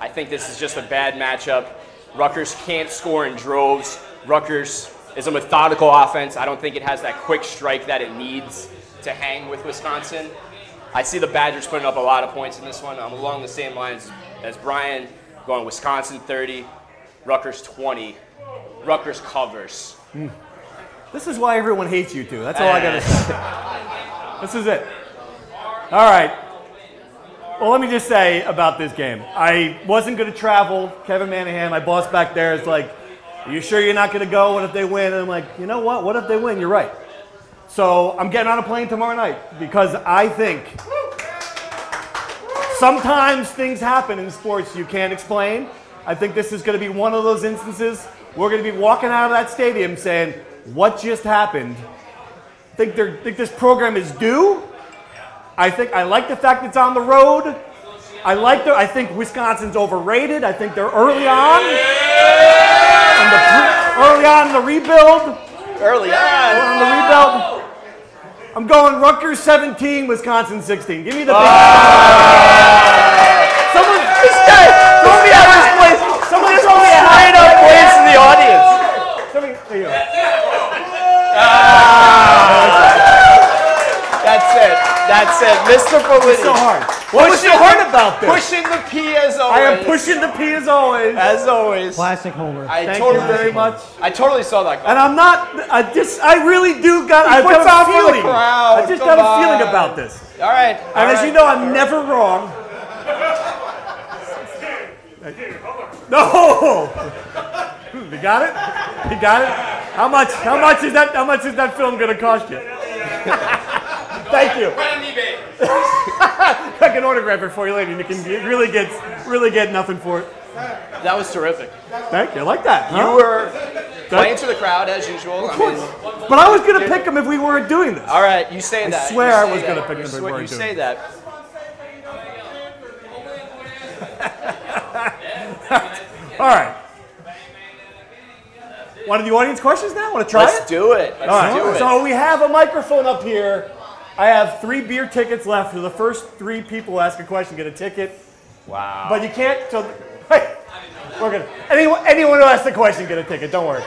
I think this is just a bad matchup. Rutgers can't score in droves. Rutgers is a methodical offense. I don't think it has that quick strike that it needs to hang with Wisconsin. I see the Badgers putting up a lot of points in this one. I'm along the same lines as Brian, going Wisconsin 30, Rutgers 20. Rutgers covers. Hmm. This is why everyone hates you two. That's all I got to say. This is it. All right. Well, let me just say about this game. I wasn't going to travel. Kevin Manahan, my boss back there, is like, Are you sure you're not going to go? What if they win? And I'm like, You know what? What if they win? You're right. So I'm getting on a plane tomorrow night because I think sometimes things happen in sports you can't explain. I think this is going to be one of those instances. We're going to be walking out of that stadium saying, What just happened? Think, they're, think this program is due. I think I like the fact it's on the road. I like the. I think Wisconsin's overrated. I think they're early on. The early on in the rebuild. Early on. The rebuild. I'm going Rutgers 17, Wisconsin 16. Give me the big. Someone, this guy, throw me out of this place. Someone throw me Straight up points to the audience. It. That's it. Mr. Politi. So hard. What was so hard about this? Pushing the P as always. I am pushing the P as always. As always. Classic Homer. I Thank totally, you very much. I totally saw that. And I'm not. I just. I really do got. I've puts got on a for the feeling. crowd, I just come got a feeling on. about this. All right. And as you know, I'm never wrong. No. You got it. You got it. How much? How much is that? How much is that film going to cost you? Thank you. Right on eBay. I can autograph it for you later. and You can get- really get really get nothing for it. That was terrific. Thank you. I like that. You huh? were playing to the crowd as usual. I mean, But I was going to pick him if we weren't doing this. all right, you say I that. I swear I was that. gonna pick him if we weren't You say that. All right. One of the audience questions now? Want to try Let's it? do it. Let's All right. do it. So we have a microphone up here. I have three beer tickets left. So the first three people who ask a question get a ticket. wow. But you can't. So, hey, we're gonna. Anyone, anyone who asks a question get a ticket. Don't worry.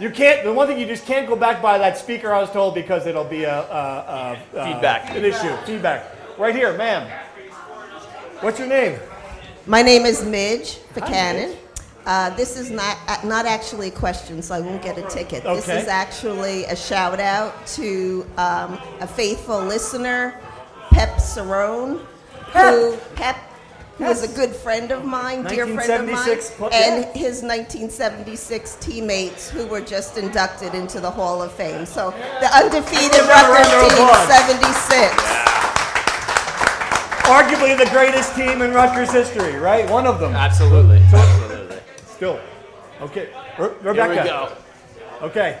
You can't. The one thing you just can't go back by that speaker. I was told because it'll be a, a, a, a Feedback. an issue. Feedback. Right here, ma'am. What's your name? My name is Midge Buchanan. Uh, this is not uh, not actually a question, so I won't get a ticket. This is actually a shout out to um, a faithful listener, Pep Cerrone, who Pep, who is a good friend of mine, dear friend of mine, 1976 and yeah. his 1976 teammates who were just inducted into the Hall of Fame. So the undefeated Give them Rutgers of team, applause. 76. Arguably the greatest team in Rutgers history, right? One of them. Absolutely. Absolutely. Still. Okay. Re- Here Rebecca. we go. Okay.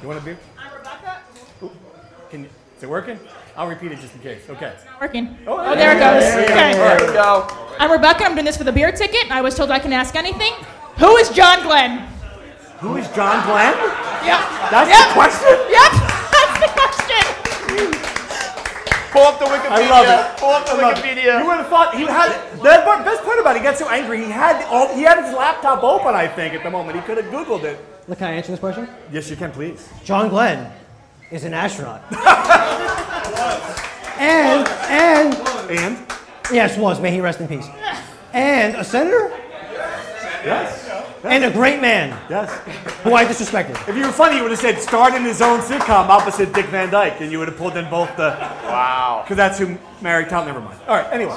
You want a beer? Ooh, Can you, is it working? I'll repeat it just in case. Okay. Working. Oh, Oh, there it goes. Okay. Here we go. I'm Rebecca. I'm doing this for the beer ticket. I was told I can ask anything. Who is John Glenn? Who is John Glenn? Yep. That's Yep. the question? Yep. That's the question. Pull up the Wikipedia. I love it. Pull up the I. Wikipedia. You would have thought he had the part- best part about it, he got so angry. He had all he had his laptop open, I think, at the moment. He could have Googled it. Look, can I answer this question? Yes, you can, please. John Glenn is an astronaut. and and And yes, was may he rest in peace. And a senator yes, and a great man yes. who I disrespected. If you were funny, you would have said starred in his own sitcom opposite Dick Van Dyke, and you would have pulled in both the Wow. because that's who married Tom. Never mind. All right. Anyway,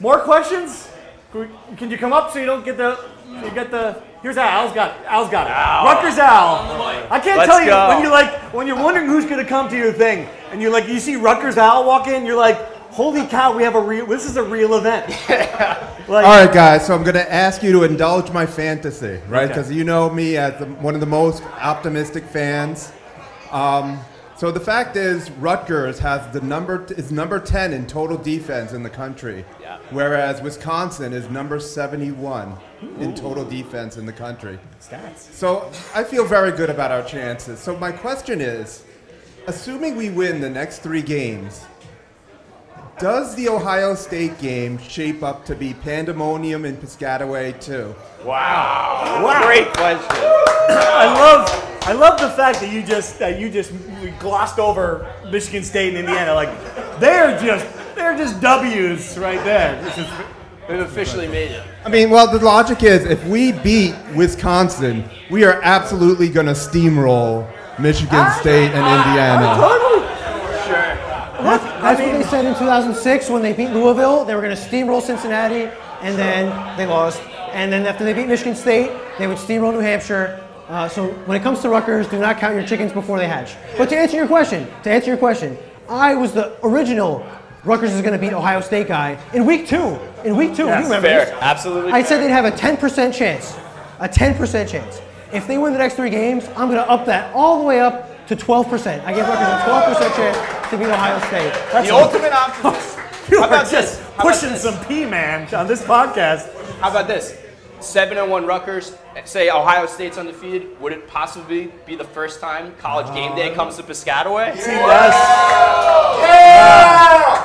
more questions? Can we- Can you come up so you don't get the you get the? Here's Al. Al's got it. Al's got it. Al. Rutgers Al. I can't Let's tell you go. when you like when you're wondering who's gonna come to your thing, and you're like you see Rutgers Al walk in, you're like, holy cow, we have a real. This is a real event. Like, All right, guys. So I'm going to ask you to indulge my fantasy, right? Okay. Because you know me as the, one of the most optimistic fans. Um, so the fact is, Rutgers has the number is number 10 in total defense in the country, Yeah. whereas Wisconsin is number 71 in total defense in the country. Stats. So I feel very good about our chances. So my question is, assuming we win the next three games, does the Ohio State game shape up to be pandemonium in Piscataway too? Wow. Wow. Great question. I love I love the fact that you just that you just glossed over Michigan State and Indiana. Like they're just they're just W's right there. This is- We've officially made it. I mean, well, the logic is if we beat Wisconsin, we are absolutely going to steamroll Michigan State and Indiana. totally. Sure. Look, That's what they said in 2006 when they beat Louisville. They were going to steamroll Cincinnati, and then they lost. And then after they beat Michigan State, they would steamroll New Hampshire. Uh, so when it comes to Rutgers, do not count your chickens before they hatch. But to answer your question, to answer your question, I was the original Rutgers is going to beat Ohio State guy in week two. In week two, Yes, you remember Fair. this? Absolutely. I said they'd have a 10% chance. A 10% chance. If they win the next three games, I'm going to up that all the way up to 12%. I give Rutgers a 12% chance to beat Ohio State. That's the ultimate optimist. You How about just this? How about pushing this? some P man on this podcast. How about this? Seven and one Rutgers. Say Ohio State's undefeated. Would it possibly be the first time college game day comes to Piscataway? See, that's-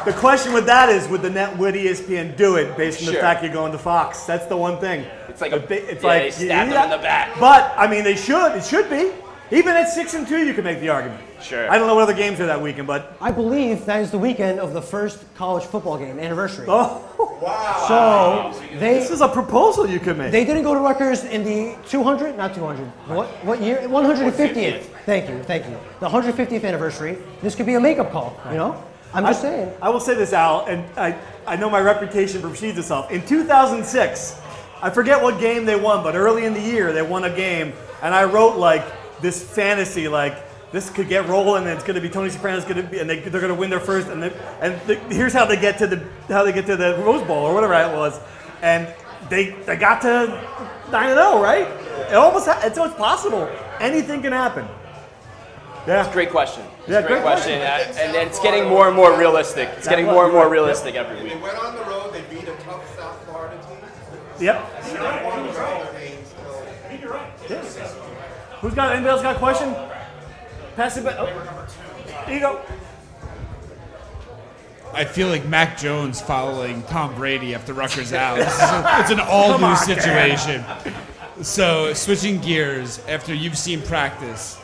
The question with that is, would the net would ESPN do it based on the fact you're going to Fox? That's the one thing. It's like a- bi- it's yeah, like they stab them in the back. But I mean, they should. It should be. Even at six and two, you can make the argument. Sure. I don't know what other games are that weekend, but I believe that is the weekend of the first college football game anniversary. oh, wow. So they this is a proposal you could make. they didn't go to Rutgers in the 200, not 200. What what year? 150th. Thank you, thank you. The 150th anniversary. This could be a makeup call. You know, I'm just I, saying. I will say this, Al, and I, I know my reputation precedes itself. In 2006, I forget what game they won, but early in the year they won a game, and I wrote like this fantasy, like this could get rolling, and it's going to be Tony Soprano's going to be, and they, they're going to win their first, and they, and the, here's how they get to the how they get to the Rose Bowl or whatever it was, and they they got to nine and zero, right? It almost ha- it's, it's possible. Anything can happen. Yeah. Great question. It's Yeah, a great, great question. Uh, and it's getting more and more realistic. It's That getting more and more you're realistic every week. They went on the road. They beat a tough South Florida team. Yep. Who's got anybody else got a question? Pass it back. Oh. Here you go. I feel like Mac Jones following Tom Brady after Rutgers out. It's an all new on, situation. So, switching gears, after you've seen practice,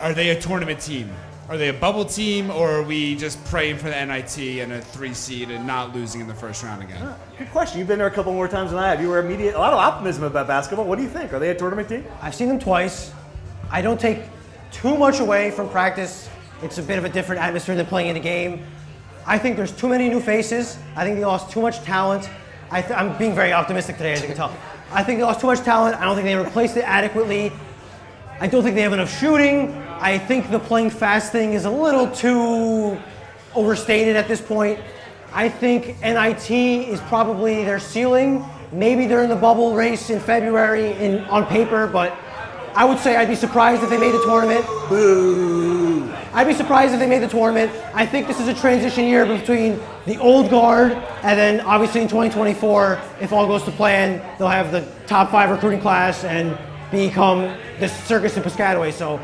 are they a tournament team? Are they a bubble team, or are we just praying for the NIT and a three seed and not losing in the first round again? Ah, good question. You've been there a couple more times than I have. You were immediate. A lot of optimism about basketball. What do you think? Are they a tournament team? I've seen them twice. I don't take too much away from practice. It's a bit of a different atmosphere than playing in a game. I think there's too many new faces. I think they lost too much talent. I th- I'm being very optimistic today, as you can tell. I think they lost too much talent. I don't think they replaced it adequately. I don't think they have enough shooting. I think the playing fast thing is a little too overstated at this point. I think NIT is probably their ceiling. Maybe they're in the bubble race in February in, on paper, but I would say I'd be surprised if they made the tournament. Boo! I'd be surprised if they made the tournament. I think this is a transition year between the old guard and then obviously in 2024, if all goes to plan, they'll have the top five recruiting class and become the circus in Piscataway. So,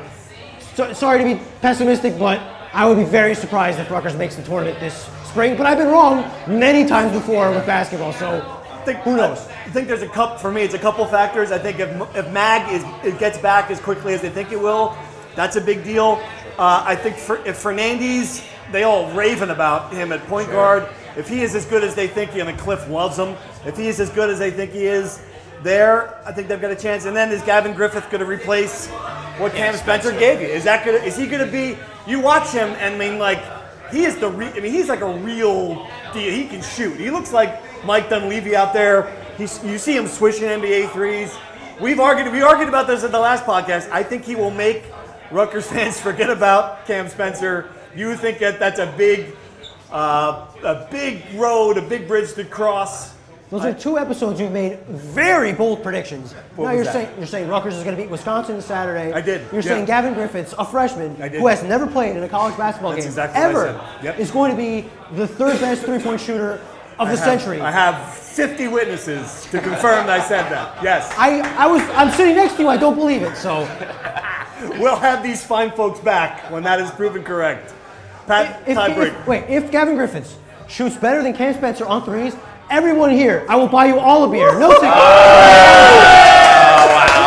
so sorry to be pessimistic, but I would be very surprised if Rutgers makes the tournament this spring. But I've been wrong many times before with basketball, so think, who knows? I think there's a couple for me. It's a couple factors. I think if, if Mag is it gets back as quickly as they think it will, that's a big deal. Uh, I think for, if Fernandes, they all raving about him at point guard. If he is as good as they think he, and Cliff loves him. If he is as good as they think he is, there, I think they've got a chance. And then is Gavin Griffiths going to replace what Cam Spencer gave you? Is that good? Is he to be? You watch him, and I mean, like he is the. Re, I mean, he's like a real. deal. He can shoot. He looks like Mike Dunleavy out there. He's, you see him swishing NBA threes. We've argued. We argued about this at the last podcast. I think he will make Rutgers fans forget about Cam Spencer. You think that that's a big, uh, a big road, a big bridge to cross. Those are two episodes you've made very bold predictions. Now you're that? saying you're saying Rutgers is going to beat Wisconsin Saturday. I did, You're yeah. saying Gavin Griffiths, a freshman who has never played in a college basketball That's game exactly ever. Yep. is going to be the third best three-point shooter of I the have- century. I have 50 witnesses to confirm that I said that. Yes. I, I was I'm sitting next to you. I don't believe it. So We'll have these fine folks back when that is proven correct. Pat, if, break. if- wait, if Gavin Griffiths shoots better than Cam Spencer on threes, everyone here, I will buy you all a beer. No ticket.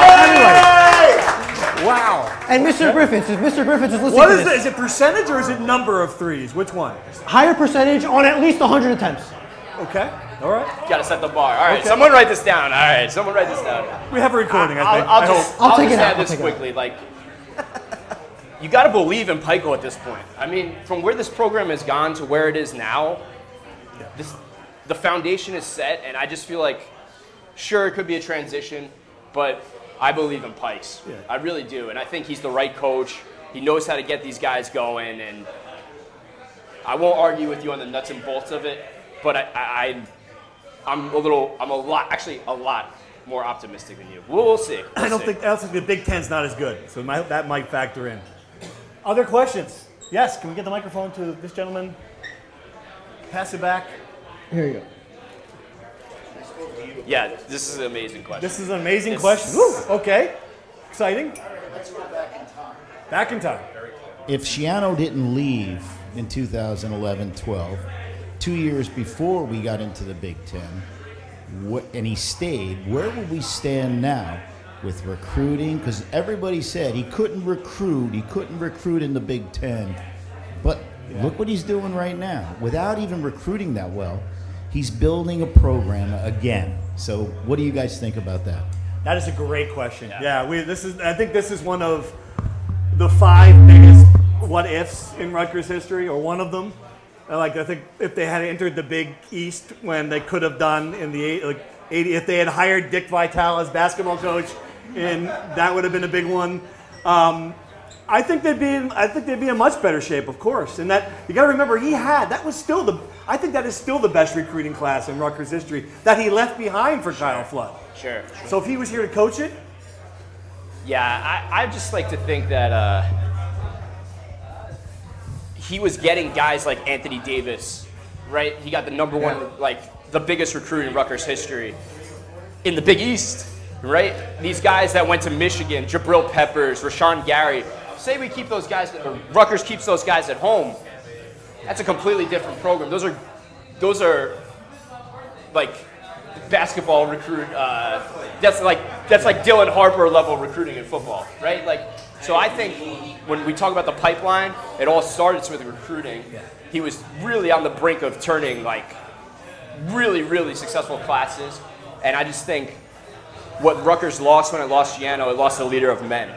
Everyone. Wow. And Mr. Griffiths, if Mr. Griffiths is listening What to is this, it? Is it percentage or is it number of threes? Which one? higher percentage on at least 100 attempts. Okay. All right. Got to set the bar. All right, Okay. someone write this down. All right, someone write this down. We have a recording, I, I'll, think. I'll I just, hope. I'll I'll take just it out, add I'll this take it quickly. Like, you got to believe in Pico at this point. I mean, from where this program has gone to where it is now, this, the foundation is set, and I just feel like, sure, it could be a transition, but I believe in Pikes. Yeah. I really do, and I think he's the right coach. He knows how to get these guys going, and I won't argue with you on the nuts and bolts of it, but I, I, I'm a little, I'm a lot, actually a lot more optimistic than you. We'll, we'll see. We'll I don't see. think, I don't think the Big Ten's not as good, so my, that might factor in. Other questions? Yes, can we get the microphone to this gentleman? Pass it back. Here you go. Yeah, this is an amazing question. This is an amazing This- question. Woo, okay. Exciting. Let's go back in time. Back in time. If Schiano didn't leave in 2011 12, two years before we got into the Big Ten, wh- and he stayed, where would we stand now with recruiting? Because everybody said he couldn't recruit, he couldn't recruit in the Big Ten. But look what he's doing right now. Without even recruiting that well, he's building a program again. So, what do you guys think about that? That is a great question. Yeah, we, this is. I think this is one of the five biggest what ifs in Rutgers history, or one of them. Like I think if they had entered the Big East when they could have done in the eight, like 80, if they had hired Dick Vitale as basketball coach, and that would have been a big one. Um, I think they'd be. In, I think they'd be in much better shape, of course. And that you got to remember, he had that was still the. I think that is still the best recruiting class in Rutgers history that he left behind for Kyle Flood. Sure. So if he was here to coach it, Yeah, I, I just like to think that uh, he was getting guys like Anthony Davis, right? He got the number one, like the biggest recruit in Rutgers history in the Big East, right? These guys that went to Michigan, Jabril Peppers, Rashan Gary. Say we keep those guys, or Rutgers keeps those guys at home. That's a completely different program. Those are, those are, like basketball recruit. Uh, that's like that's like Dylan Harper level recruiting in football, right? Like, so I think when we talk about the pipeline, it all started with recruiting. He was really on the brink of turning like really really successful classes, and I just think what Rutgers lost when it lost Schiano, it lost a leader of men.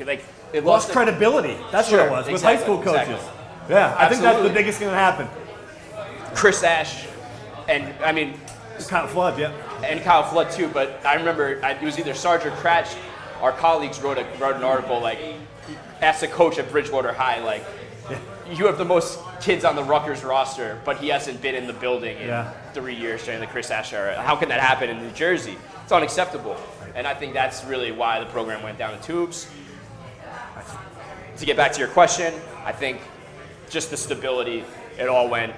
Like it lost lost credibility. That's Sure, what it was with high school coaches. exactly. Yeah, I think that's the biggest thing that happened. Chris Ash, and I mean Kyle Flood, yeah, and Kyle Flood too. But I remember I, it was either Sarge or Cratch. Our colleagues wrote a, wrote an article like asked the coach at Bridgewater High like. You have the most kids on the Rutgers roster, but he hasn't been in the building in Yeah. three years during the Chris Ash era. How can that happen in New Jersey? It's unacceptable. And I think that's really why the program went down the tubes. To get back to your question, I think just the stability, it all went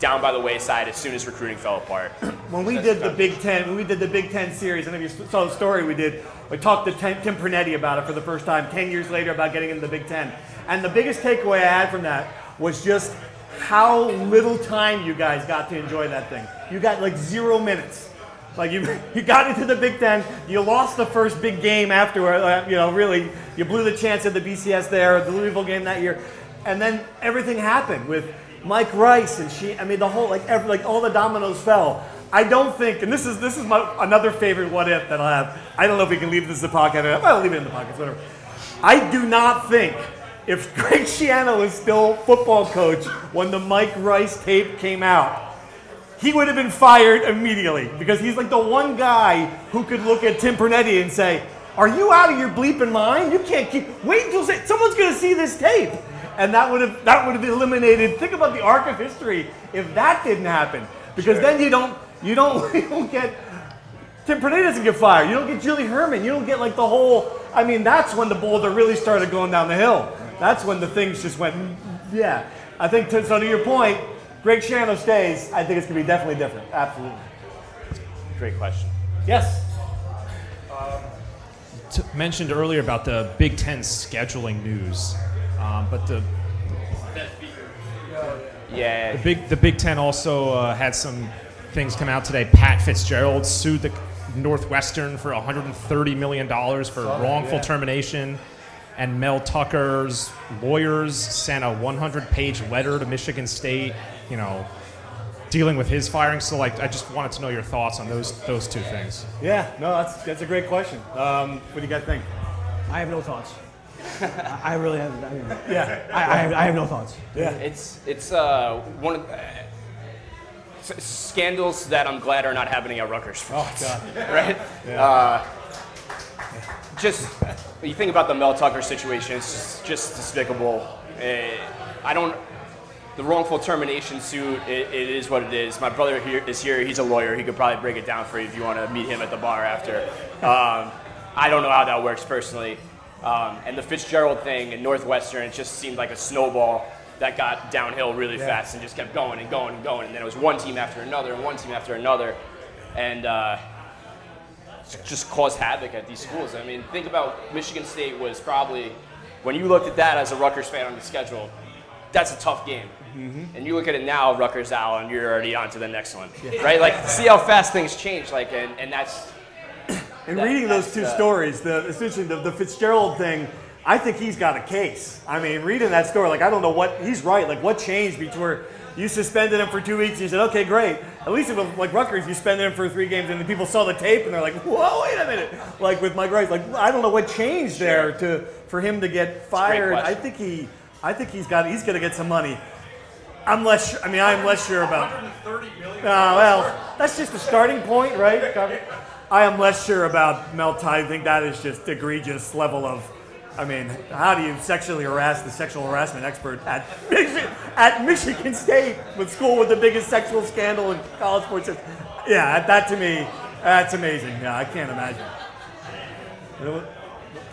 down by the wayside as soon as recruiting fell apart. When we did the Big Ten, when we did the Big Ten series, and if you saw the story we did, we talked to Tim Tim Pernetti about it for the first time 10 years later about getting into the Big Ten. And the biggest takeaway I had from that was just how little time you guys got to enjoy that thing. You got like zero minutes. Like you, you got into the Big Ten, you lost the first big game afterward. uh, You know, really, you blew the chance at the BCS there, the Louisville game that year, and then everything happened with Mike Rice and she. I mean, the whole like every like all the dominoes fell. I don't think, and this is this is my another favorite what if that I'll have. I don't know if we can leave this in the podcast. I'll leave it in the podcast, whatever. I do not think if Greg Schiano is still football coach when the Mike Rice tape came out, he would have been fired immediately because he's like the one guy who could look at Tim Pernetti and say, "Are you out of your bleeping mind? You can't keep wait until say, someone's going to see this tape." And that would have that would have eliminated. Think about the arc of history if that didn't happen, because then you don't you don't you don't get Tim Pernetti doesn't get fired. You don't get Julie Hermann. You don't get like the whole. I mean, that's when the boulder really started going down the hill. That's when the things just went. Yeah, I think to, so. To your point, Greg Schiano stays. I think it's gonna be definitely different. Absolutely. Great question. Yes. Um, t- mentioned earlier about the Big Ten scheduling news, um, but the Yeah. the Big the Big Ten also uh, had some things come out today. Pat Fitzgerald sued the Northwestern for 130 million dollars for Saw that, wrongful yeah. termination, and Mel Tucker's lawyers sent a 100-page letter to Michigan State. You know. Dealing with his firing, so like I just wanted to know your thoughts on those those two things. Yeah. No, that's that's a great question. Um, what do you guys think? I have no thoughts. I I really have. I mean, Yeah. I, I, have, I have no thoughts. Yeah, it's it's uh, one of uh, scandals that I'm glad are not happening at Rutgers. Oh God. right? Yeah. Uh, just you think about the Mel Tucker situation. It's just despicable. Uh, I don't. The wrongful termination suit. It, it is what it is. My brother here is here. He's a lawyer. He could probably break it down for you if you want to meet him at the bar after. Um, I don't know how that works personally. Um, and the Fitzgerald thing in Northwestern, it just seemed like a snowball. that got downhill really Yeah. fast and just kept going and going and going. And then it was one team after another and one team after another. And uh, just caused havoc at these schools. I mean, think about Michigan State was probably, when you looked at that as a Rutgers fan on the schedule, that's a tough game. Mm-hmm. And you look at it now, Rutgers out, and you're already on to the next one, right? Like, see how fast things change. Like, and, and that's And that- reading those two uh, stories, the essentially the, the Fitzgerald thing, I think he's got a case. I mean, reading that story, like I don't know what he's right. Like what changed between you suspended him for two weeks, and you said, okay, great. At least with it like Rutgers, you suspended him for three games, and then people saw the tape and they're like, whoa, wait a minute. Like with Mike Rice, like I don't know what changed there to for him to get fired. I think he, I think he's got he's gonna get some money. I'm less. su- I mean, I'm less sure about. Oh, well, that's just a starting point, right? I am less sure about Mel Tye. I think that is just egregious level of. I mean, how do you sexually harass the sexual harassment expert at Michigan, at Michigan State, with school with the biggest sexual scandal in college sports? history? Yeah, that to me, that's amazing. Yeah, I can't imagine. You know what?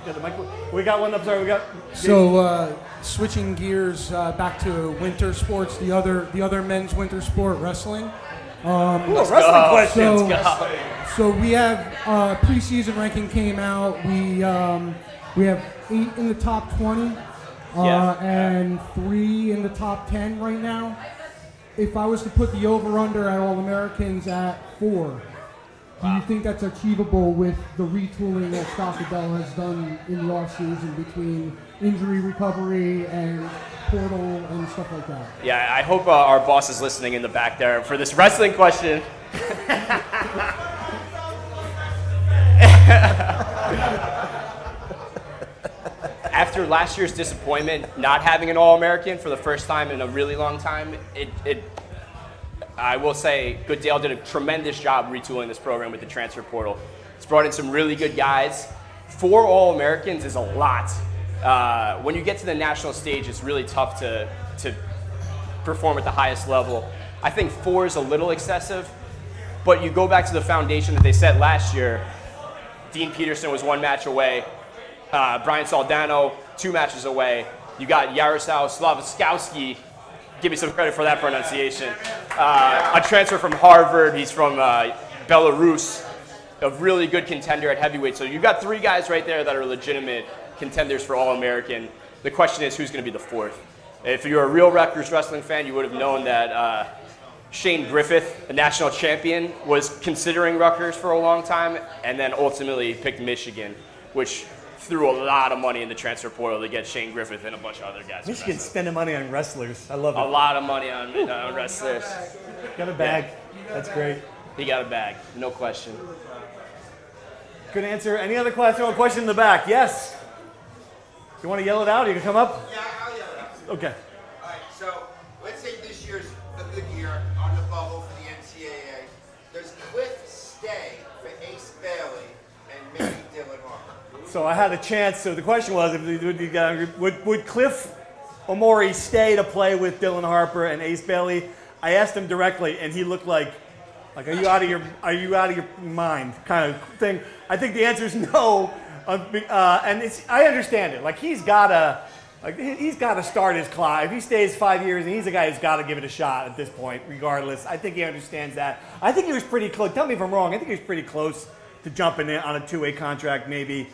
Got the mic- We got one. I'm sorry. We got. So uh, switching gears uh, back to winter sports, the other the other men's winter sport, wrestling. Um, Ooh, wrestling question. So, so we have uh, preseason ranking came out. We um, we have eight in the top twenty, uh, Yeah. and three in the top ten right now. If I was to put the over under at All Americans at four, do you think that's achievable with the retooling that Scott Goodale has done in the offseason between injury recovery and portal and stuff like that? Yeah, I hope uh, our boss is listening in the back there for this wrestling question. After last year's disappointment, not having an All-American for the first time in a really long time, it, it I will say Goodale did a tremendous job retooling this program with the transfer portal. It's brought in some really good guys. Four All Americans is a lot. Uh, when you get to the national stage, it's really tough to, to perform at the highest level. I think four is a little excessive, but you go back to the foundation that they set last year. Dean Peterson was one match away. Uh, Brian Soldano, two matches away. You got Yaroslav Slavoskowski. Give me some credit for that pronunciation. Uh, a transfer from Harvard. He's from uh, Belarus. A really good contender at heavyweight. So you've got three guys right there that are legitimate contenders for All American. The question is who's going to be the fourth? If you're a real Rutgers wrestling fan, you would have known that uh, Shane Griffith, the national champion, was considering Rutgers for a long time, and then ultimately picked Michigan, which threw a lot of money in the transfer portal to get Shane Griffith and a bunch of other guys. from Michigan spending money on wrestlers. I love it. A lot of money on, on wrestlers. Got a bag. That's great. He got a bag, no question. Good answer. Any other question? Oh, question in the back. Yes. You want to yell it out? You can come up. Yeah, I'll yell it out. Okay. All right, so let's say this year's a good year on the bubble for the NCAA. Does Cliff stay for Ace Bailey and maybe Dylan Harper? So I had a chance. So the question was, if would, would, would Cliff Omoruyi stay to play with Dylan Harper and Ace Bailey? I asked him directly, and he looked like, like, are you out of your, are you out of your mind, kind of thing. I think the answer is no. Uh, and it's, I understand it. Like he's gotta, like he- he's got to start his clock. If he stays five years, and he's a guy who's got to give it a shot at this point, regardless. I think he understands that. I think he was pretty close. Tell me if I'm wrong. I think he was pretty close to jumping in on a two-way contract, maybe.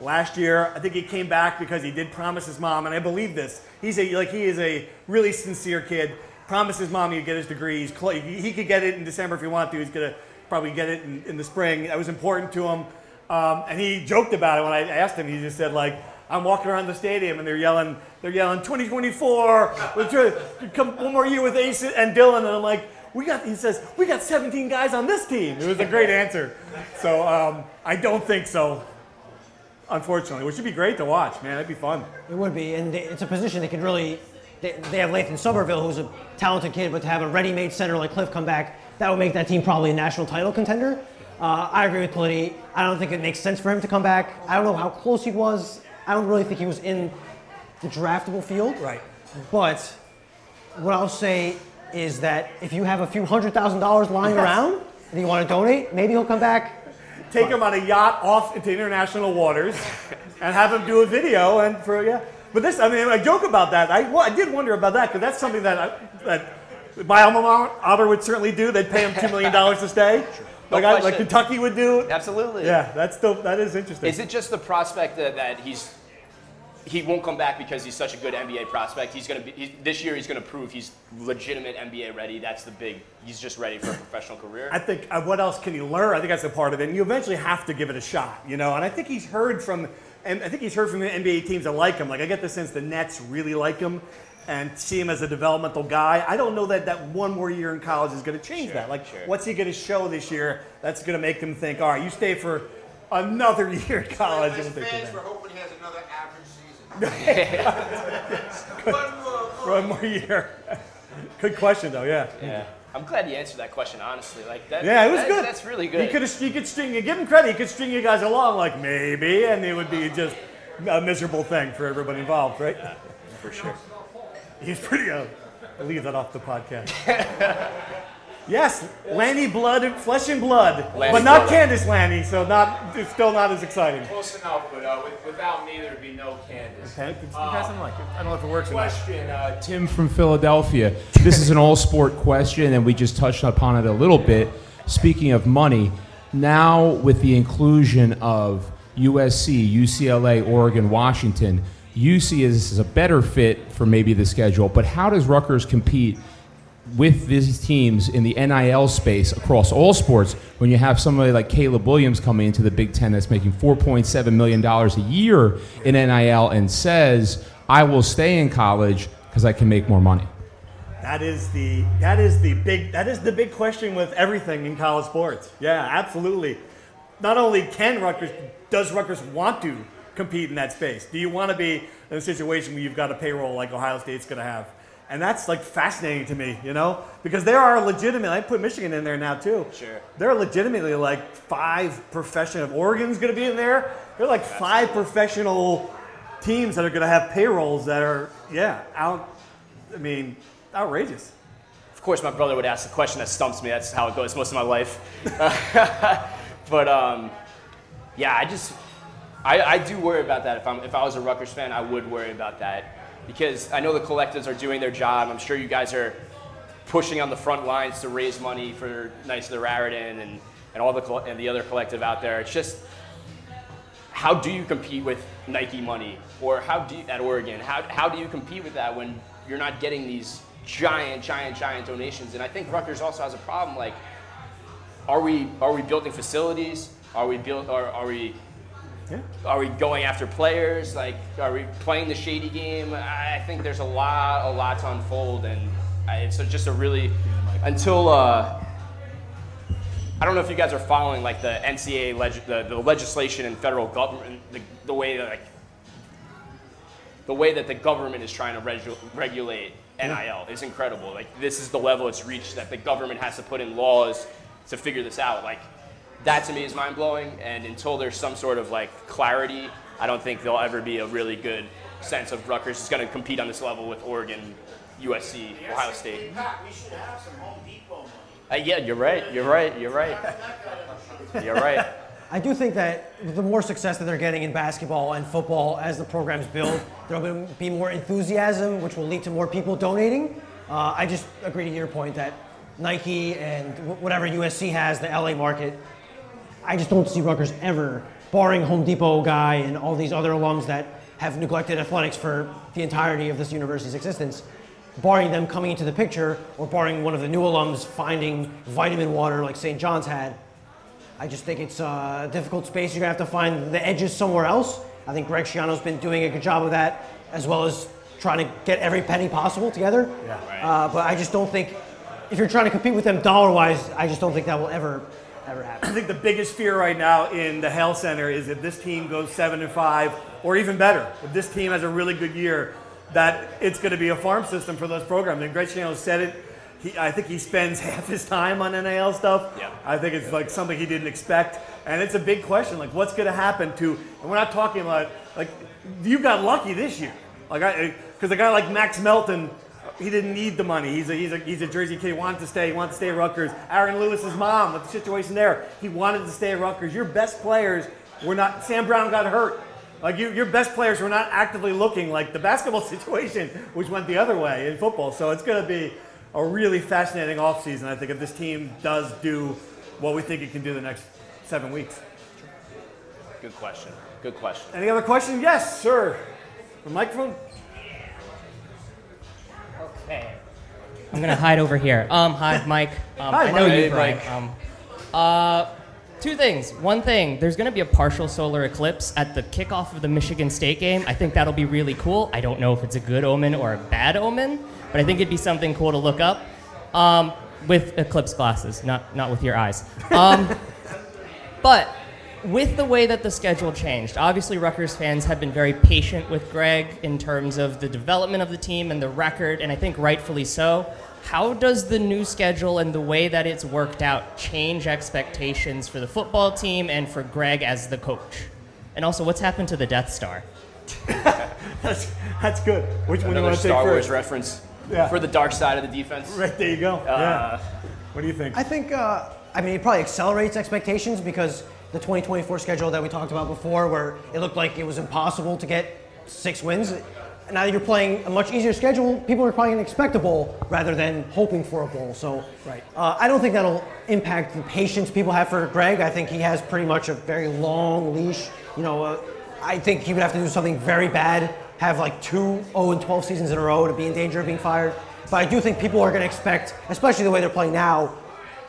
Last year, I think he came back because he did promise his mom, and I believe this. He's a like he is a really sincere kid. Promised his mom he'd get his degree. He's cl- he he could get it in December if he wanted to. He's gonna probably get it in, in the spring. That was important to him, um, and he joked about it when I asked him. He just said like, "I'm walking around the stadium and they're yelling, they're yelling 2024. Let's try to come one more year with Ace and Dylan." And I'm like, "We got," he says, "We got 17 guys on this team." It was a great answer. So um, I don't think so. Unfortunately, which would be great to watch, man. That'd be fun. It would be, and it's a position they could really. They, they have Lathan Somerville, who's a talented kid, but to have a ready-made center like Cliff come back, that would make that team probably a national title contender. Uh, I agree with Politi. I don't think it makes sense for him to come back. I don't know how close he was. I don't really think he was in the draftable field. Right. But what I'll say is that if you have a few hundred thousand dollars lying Yes. around and you want to donate, maybe he'll come back. Take him on a yacht off into international waters and have him do a video and for yeah. But this, I mean, I joke about that. I, well, I did wonder about that because that's something that I, that my alma mater would certainly do. They'd pay him two million dollars to stay, No like I, like. Kentucky would do. Absolutely. Yeah, that's still that is interesting. Is it just the prospect that, that he's he won't come back because he's such a good NBA prospect? He's gonna be he, this year. He's gonna prove he's legitimate NBA ready. That's the big. He's just ready for a professional career. I think uh, what else can he learn? I think that's a part of it. And you eventually have to give it a shot, you know. And I think he's heard from, and I think he's heard from the NBA teams that like him. Like I get the sense the Nets really like him and see him as a developmental guy. I don't know that that one more year in college is going to change that. Like, what's he going to show this year that's going to make them think, all right, you stay for another year in college. As we'll take you fans, there." we're hoping he has another average season. One more year. Good question, though. Yeah. Yeah. I'm glad you answered that question honestly. Like that. Yeah, it was that- good. That's really good. He good. could have, he could string, you give him credit. He could string you guys along, like maybe, and it would be just a miserable thing for everybody involved, right? For sure. He's pretty. Uh, I'll leave that off the podcast. yes, Lanni Blood, Flesh and Blood, Lanni but not Blood. Candace Lanni, so not. It's still not as exciting. Close enough, but uh, with, without me, there'd be no Candace. Okay, you guys don't like it. I don't know if it works or not. Question, uh, Tim from Philadelphia. This is an all-sport question, and we just touched upon it a little bit. Speaking of money, now with the inclusion of USC, UCLA, Oregon, Washington, UC is, as a better fit for maybe the schedule. But how does Rutgers compete with these teams in the NIL space across all sports when you have somebody like Caleb Williams coming into the Big Ten that's making $4.7 million a year in NIL and says, I will stay in college because I can make more money? That is the that is the big that is the big question with everything in college sports. Yeah, absolutely. Not only can Rutgers does Rutgers want to compete in that space? Do you want to be in a situation where you've got a payroll like Ohio State's going to have? And that's like fascinating to me, you know, because there are legitimate. I put Michigan in there now too. Sure. There are legitimately like five professional. Oregon's going to be in there. There are like five professional teams that are going to have payrolls that are yeah out. I mean, outrageous. Of course, my brother would ask the question that stumps me. That's how it goes most of my life. but um, yeah, I just I, I do worry about that. If I'm if I was a Rutgers fan, I would worry about that because I know the collectives are doing their job. I'm sure you guys are pushing on the front lines to raise money for Knights of the Raritan and, and all the and the other collective out there. It's just how do you compete with Nike money or how do you, at Oregon? How, how do you compete with that when you're not getting these giant, giant, giant donations? And I think Rutgers also has a problem. Like, are we are we building facilities? Are we build? Are, are we are we going after players? Like, are we playing the shady game? I think there's a lot, a lot to unfold, and it's just a really until. Uh, I don't know if you guys are following like the NCAA leg- the, the legislation and federal government, the, the way that like the way that the government is trying to regu- regulate NIL is incredible. Like this is the level it's reached that the government has to put in laws to figure this out. Like that to me is mind blowing. And until there's some sort of like clarity, I don't think there'll ever be a really good sense of Rutgers is going to compete on this level with Oregon, USC, Ohio State. We should have some Home Depot money. Uh, yeah, you're right. You're right. You're right. You're right. I do think that the more success that they're getting in basketball and football as the programs build, there will be more enthusiasm, which will lead to more people donating. Uh, I just agree to your point that Nike and whatever USC has, the LA market, I just don't see Rutgers ever, barring Home Depot guy and all these other alums that have neglected athletics for the entirety of this university's existence, barring them coming into the picture or barring one of the new alums finding vitamin water like St. John's had. I just think it's a difficult space. You're gonna have to find the edges somewhere else. I think Greg Schiano's been doing a good job of that, as well as trying to get every penny possible together. Uh, but I just don't think, if you're trying to compete with them dollar-wise, I just don't think that will ever, ever happen. I think the biggest fear right now in the Hale Center is if this team goes seven and five, or even better, if this team has a really good year, that it's going to be a farm system for those programs. And Greg Schiano said it. He, I think he spends half his time on NIL stuff. Yeah. I think it's like something he didn't expect, and it's a big question. Like, what's going to happen to? And we're not talking about like you got lucky this year. Like, I because a guy like Max Melton. He didn't need the money. He's a, he's a, he's a Jersey kid. He wanted to stay. He wanted to stay at Rutgers. Aaron Lewis's mom, with the situation there, he wanted to stay at Rutgers. Your best players were not. Sam Brown got hurt. Like you, your best players were not actively looking like the basketball situation, which went the other way in football. So it's going to be a really fascinating offseason, I think, if this team does do what we think it can do the next seven weeks. Good question. Good question. Any other questions? Yes, sir. The microphone. I'm gonna hide over here. Um, hi, Mike. Um, Hi, I know Mike. you, Brian. Mike. Um, uh, two things. One thing, there's gonna be a partial solar eclipse at the kickoff of the Michigan State game. I think that'll be really cool. I don't know if it's a good omen or a bad omen, but I think it'd be something cool to look up. Um, with eclipse glasses, not not with your eyes. Um, but with the way that the schedule changed, obviously Rutgers fans have been very patient with Greg in terms of the development of the team and the record, and I think rightfully so. How does the new schedule and the way that it's worked out change expectations for the football team and for Greg as the coach? And also, what's happened to the Death Star? That's that's good. Which one do you want to take Star Wars first? reference Yeah. for the dark side of the defense. Right there you go. Uh, yeah. What do you think? I think, uh, I mean, it probably accelerates expectations because the 2024 schedule that we talked about before, where it looked like it was impossible to get six wins, now that you're playing a much easier schedule, people are probably going to expect a bowl rather than hoping for a bowl. So, Right. uh, I don't think that'll impact the patience people have for Greg. I think he has pretty much a very long leash. You know, uh, I think he would have to do something very bad, have like two 0 and 12 seasons in a row to be in danger of being fired. But I do think people are going to expect, especially the way they're playing now,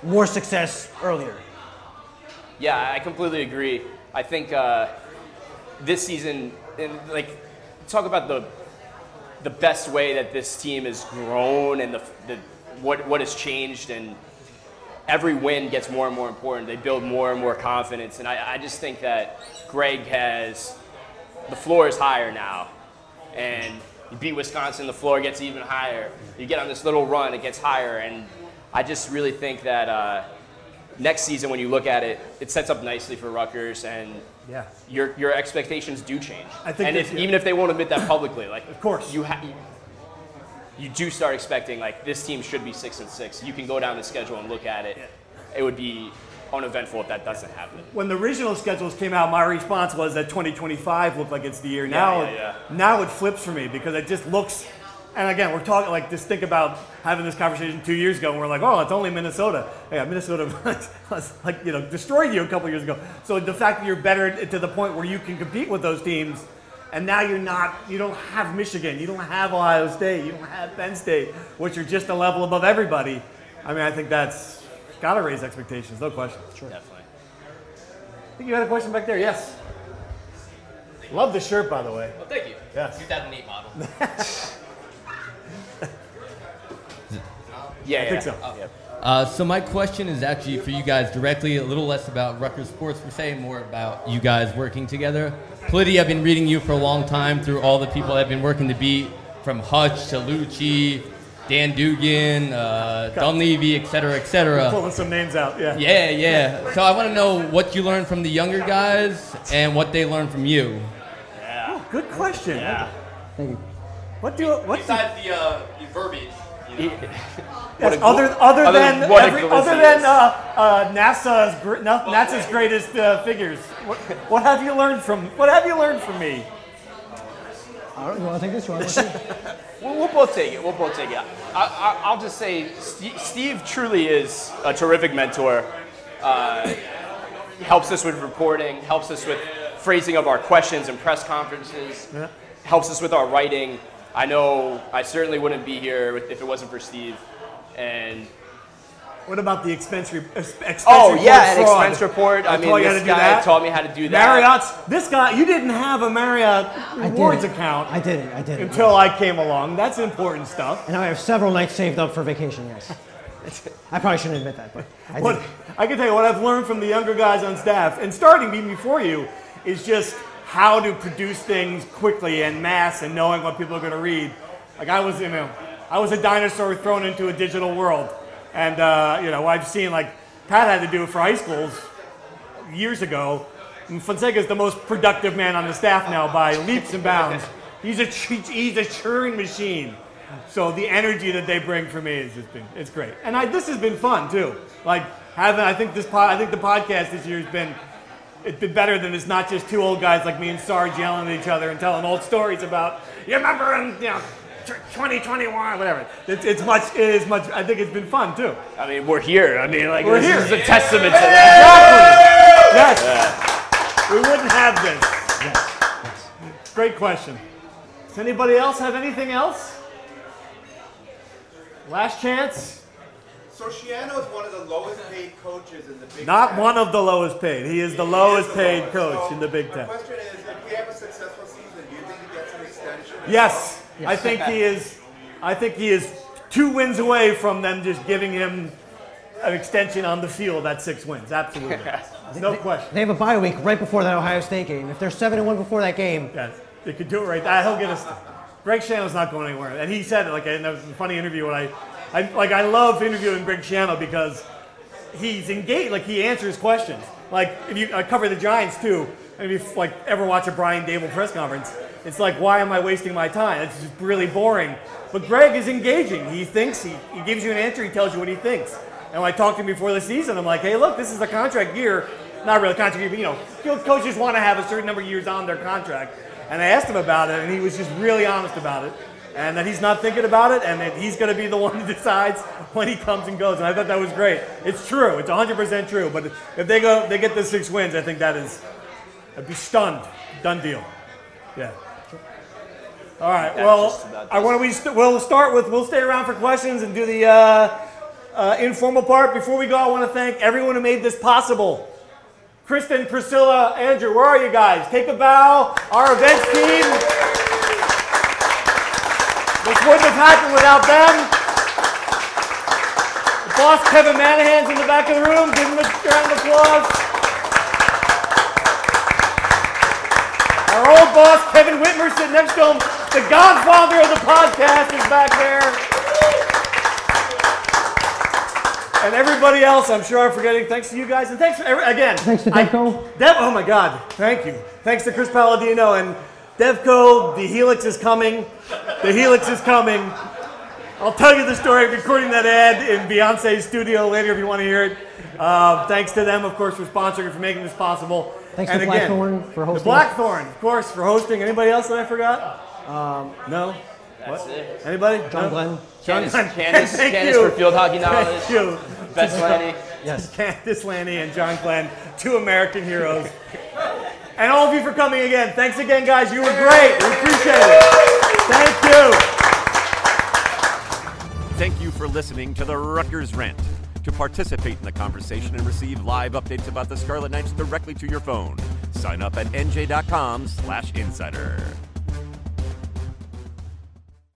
more success earlier. Yeah, I completely agree. I think uh, this season, and like, talk about the the best way that this team has grown and the, the what what has changed, and every win gets more and more important. They build more and more confidence, and I, I just think that Greg has the floor is higher now, and you beat Wisconsin, the floor gets even higher. You get on this little run, it gets higher, and I just really think that. Uh, next season, when you look at it, it sets up nicely for Rutgers, and Yeah. your your expectations do change. I think and if, even if they won't admit that publicly, like Of course. you ha- you do start expecting like this team should be six and six. You can go down the schedule and look at it. It would be uneventful if that doesn't happen. When the original schedules came out, my response was that 2025 looked like it's the year. Now, yeah, yeah. now it flips for me because it just looks. And again, we're talking like just think about having this conversation two years ago, and we're like, oh, it's only Minnesota. Yeah, Minnesota like you know destroyed you a couple years ago. So the fact that you're better to the point where you can compete with those teams, and now you're not, you don't have Michigan, you don't have Ohio State, you don't have Penn State, which are just a level above everybody. I mean, I think that's got to raise expectations, no question. Sure. Definitely. I think you had a question back there. Yes. Love the shirt, by the way. Well, thank you. Yes. 2008 model. Yeah, I think so. Uh, so my question is actually for you guys directly, a little less about Rutgers sports per se, more about you guys working together. Politi, I've been reading you for a long time through all the people I've been working to beat, from Hutch to Lucci, Dan Duggan, uh, Dunleavy, et cetera, et cetera. Pulling some names out. Yeah. Yeah, yeah. So I want to know what you learned from the younger guys and what they learned from you. Oh, good question. Yeah. Thank you. What do what? do- Besides the, uh, the verbiage. You know. Yes, other, other, other than than what every, other than uh, uh, NASA's gr- NASA's greatest uh, figures. What, what have you learned from What have you learned from me? I don't, you want to take this? You want to We'll, we'll both take it. We'll both take it. I, I, I'll just say Steve, Steve truly is a terrific mentor. Uh, helps us with reporting, helps us with phrasing of our questions and press conferences, Yeah. helps us with our writing. I know I certainly wouldn't be here if it wasn't for Steve. And What about the expense, re- expense oh report yeah, an fraud? expense report. I I mean, you how this to do guy that? taught me how to do that. Marriott's. This guy, you didn't have a Marriott rewards didn't. account I didn't. I didn't. until I came along. That's important stuff. And now I have several nights saved up for vacation. Yes. I probably shouldn't admit that, but I What. I can tell you what I've learned from the younger guys on staff, and starting even before you, is just how to produce things quickly and mass and knowing what people are going to read. Like I was, you know, I was a dinosaur thrown into a digital world, and uh, you know I've seen like Pat had to do it for high schools years ago. And Fonseca is the most productive man on the staff now by leaps and bounds. He's a he's a churning machine. So the energy that they bring for me is just been it's great, and I, this has been fun too. Like having I think this pod, I think the podcast this year has been it's be better than it's not just two old guys like me and Sarge yelling at each other and telling old stories about you remember in you know 2021 whatever. It's, it's much it is much. I think it's been fun too. I mean, we're here. I mean, like We're this here. is a testament to that. Yes. We wouldn't have this. Yes, Great question. Does anybody else have anything else? Last chance. So Schiano is one of the lowest paid coaches in the Big Not Ten. one of the lowest paid. He is the lowest the paid lowest. coach So in the Big My Ten. question is, if we have a successful season, do you think he gets an extension? Yes, I think he is. I think he is two wins away from them just giving him an extension on the field at six wins. Absolutely, no question. They have a bye week right before that Ohio State game. If they're seven and one before that game, Yeah, they could do it right. there. He'll get us. Greg Schiano's not going anywhere, and he said it like, and that was a funny interview. When I, I like, I love interviewing Greg Schiano because he's engaged. Like he answers questions. Like if you I cover the Giants too, and if you like ever watch a Brian Daboll press conference, it's like, why am I wasting my time? It's just really boring. But Greg is engaging. He thinks he, he gives you an answer. He tells you what he thinks. And when I talked to him before the season, I'm like, hey, look, this is a contract year. Not really contract year, but you know, co- coaches want to have a certain number of years on their contract. And I asked him about it, and he was just really honest about it. And that he's not thinking about it, and that he's going to be the one who decides when he comes and goes. And I thought that was great. It's true. It's 100% true. But if they go, they get the six wins. I think that is, I'd be stunned. Done deal. Yeah. All right. Well, I want to. We st- we'll start with. We'll stay around for questions and do the uh, uh, informal part. Before we go, I want to thank everyone who made this possible. Kristen, Priscilla, Andrew, where are you guys? Take a bow. Our events team. This wouldn't have happened without them. The boss, Kevin Manahan's in the back of the room. Give him a round of applause. Our old boss, Kevin Whitmer, sitting next to him. The godfather of the podcast is back there. And everybody else, I'm sure I'm forgetting. Thanks to you guys, and thanks for every, again. Thanks to I- Devco. Oh my God, thank you. Thanks to Chris Paladino and Devco. The Helix is coming. The Helix is coming. I'll tell you the story of recording that ad in Beyonce's studio later if you want to hear it. Uh, thanks to them, of course, for sponsoring and for making this possible. Thanks and to again, Blackthorn for hosting. The Blackthorn, of course, for hosting. Anybody else that I forgot? Um, No. That's What? it. Anybody? John No? Glenn. John Candace- Glenn. Candace- Thank Candace you. for field hockey knowledge. Thank you. Best Lanni. Yes. Candace Lanni and John Glenn, two American heroes. And all of you for coming again. Thanks again, guys. You were great. We appreciate it. Thank you. Thank you for listening to the Rutgers Rant. To participate in the conversation and receive live updates about the Scarlet Knights directly to your phone, sign up at nj.com slash insider.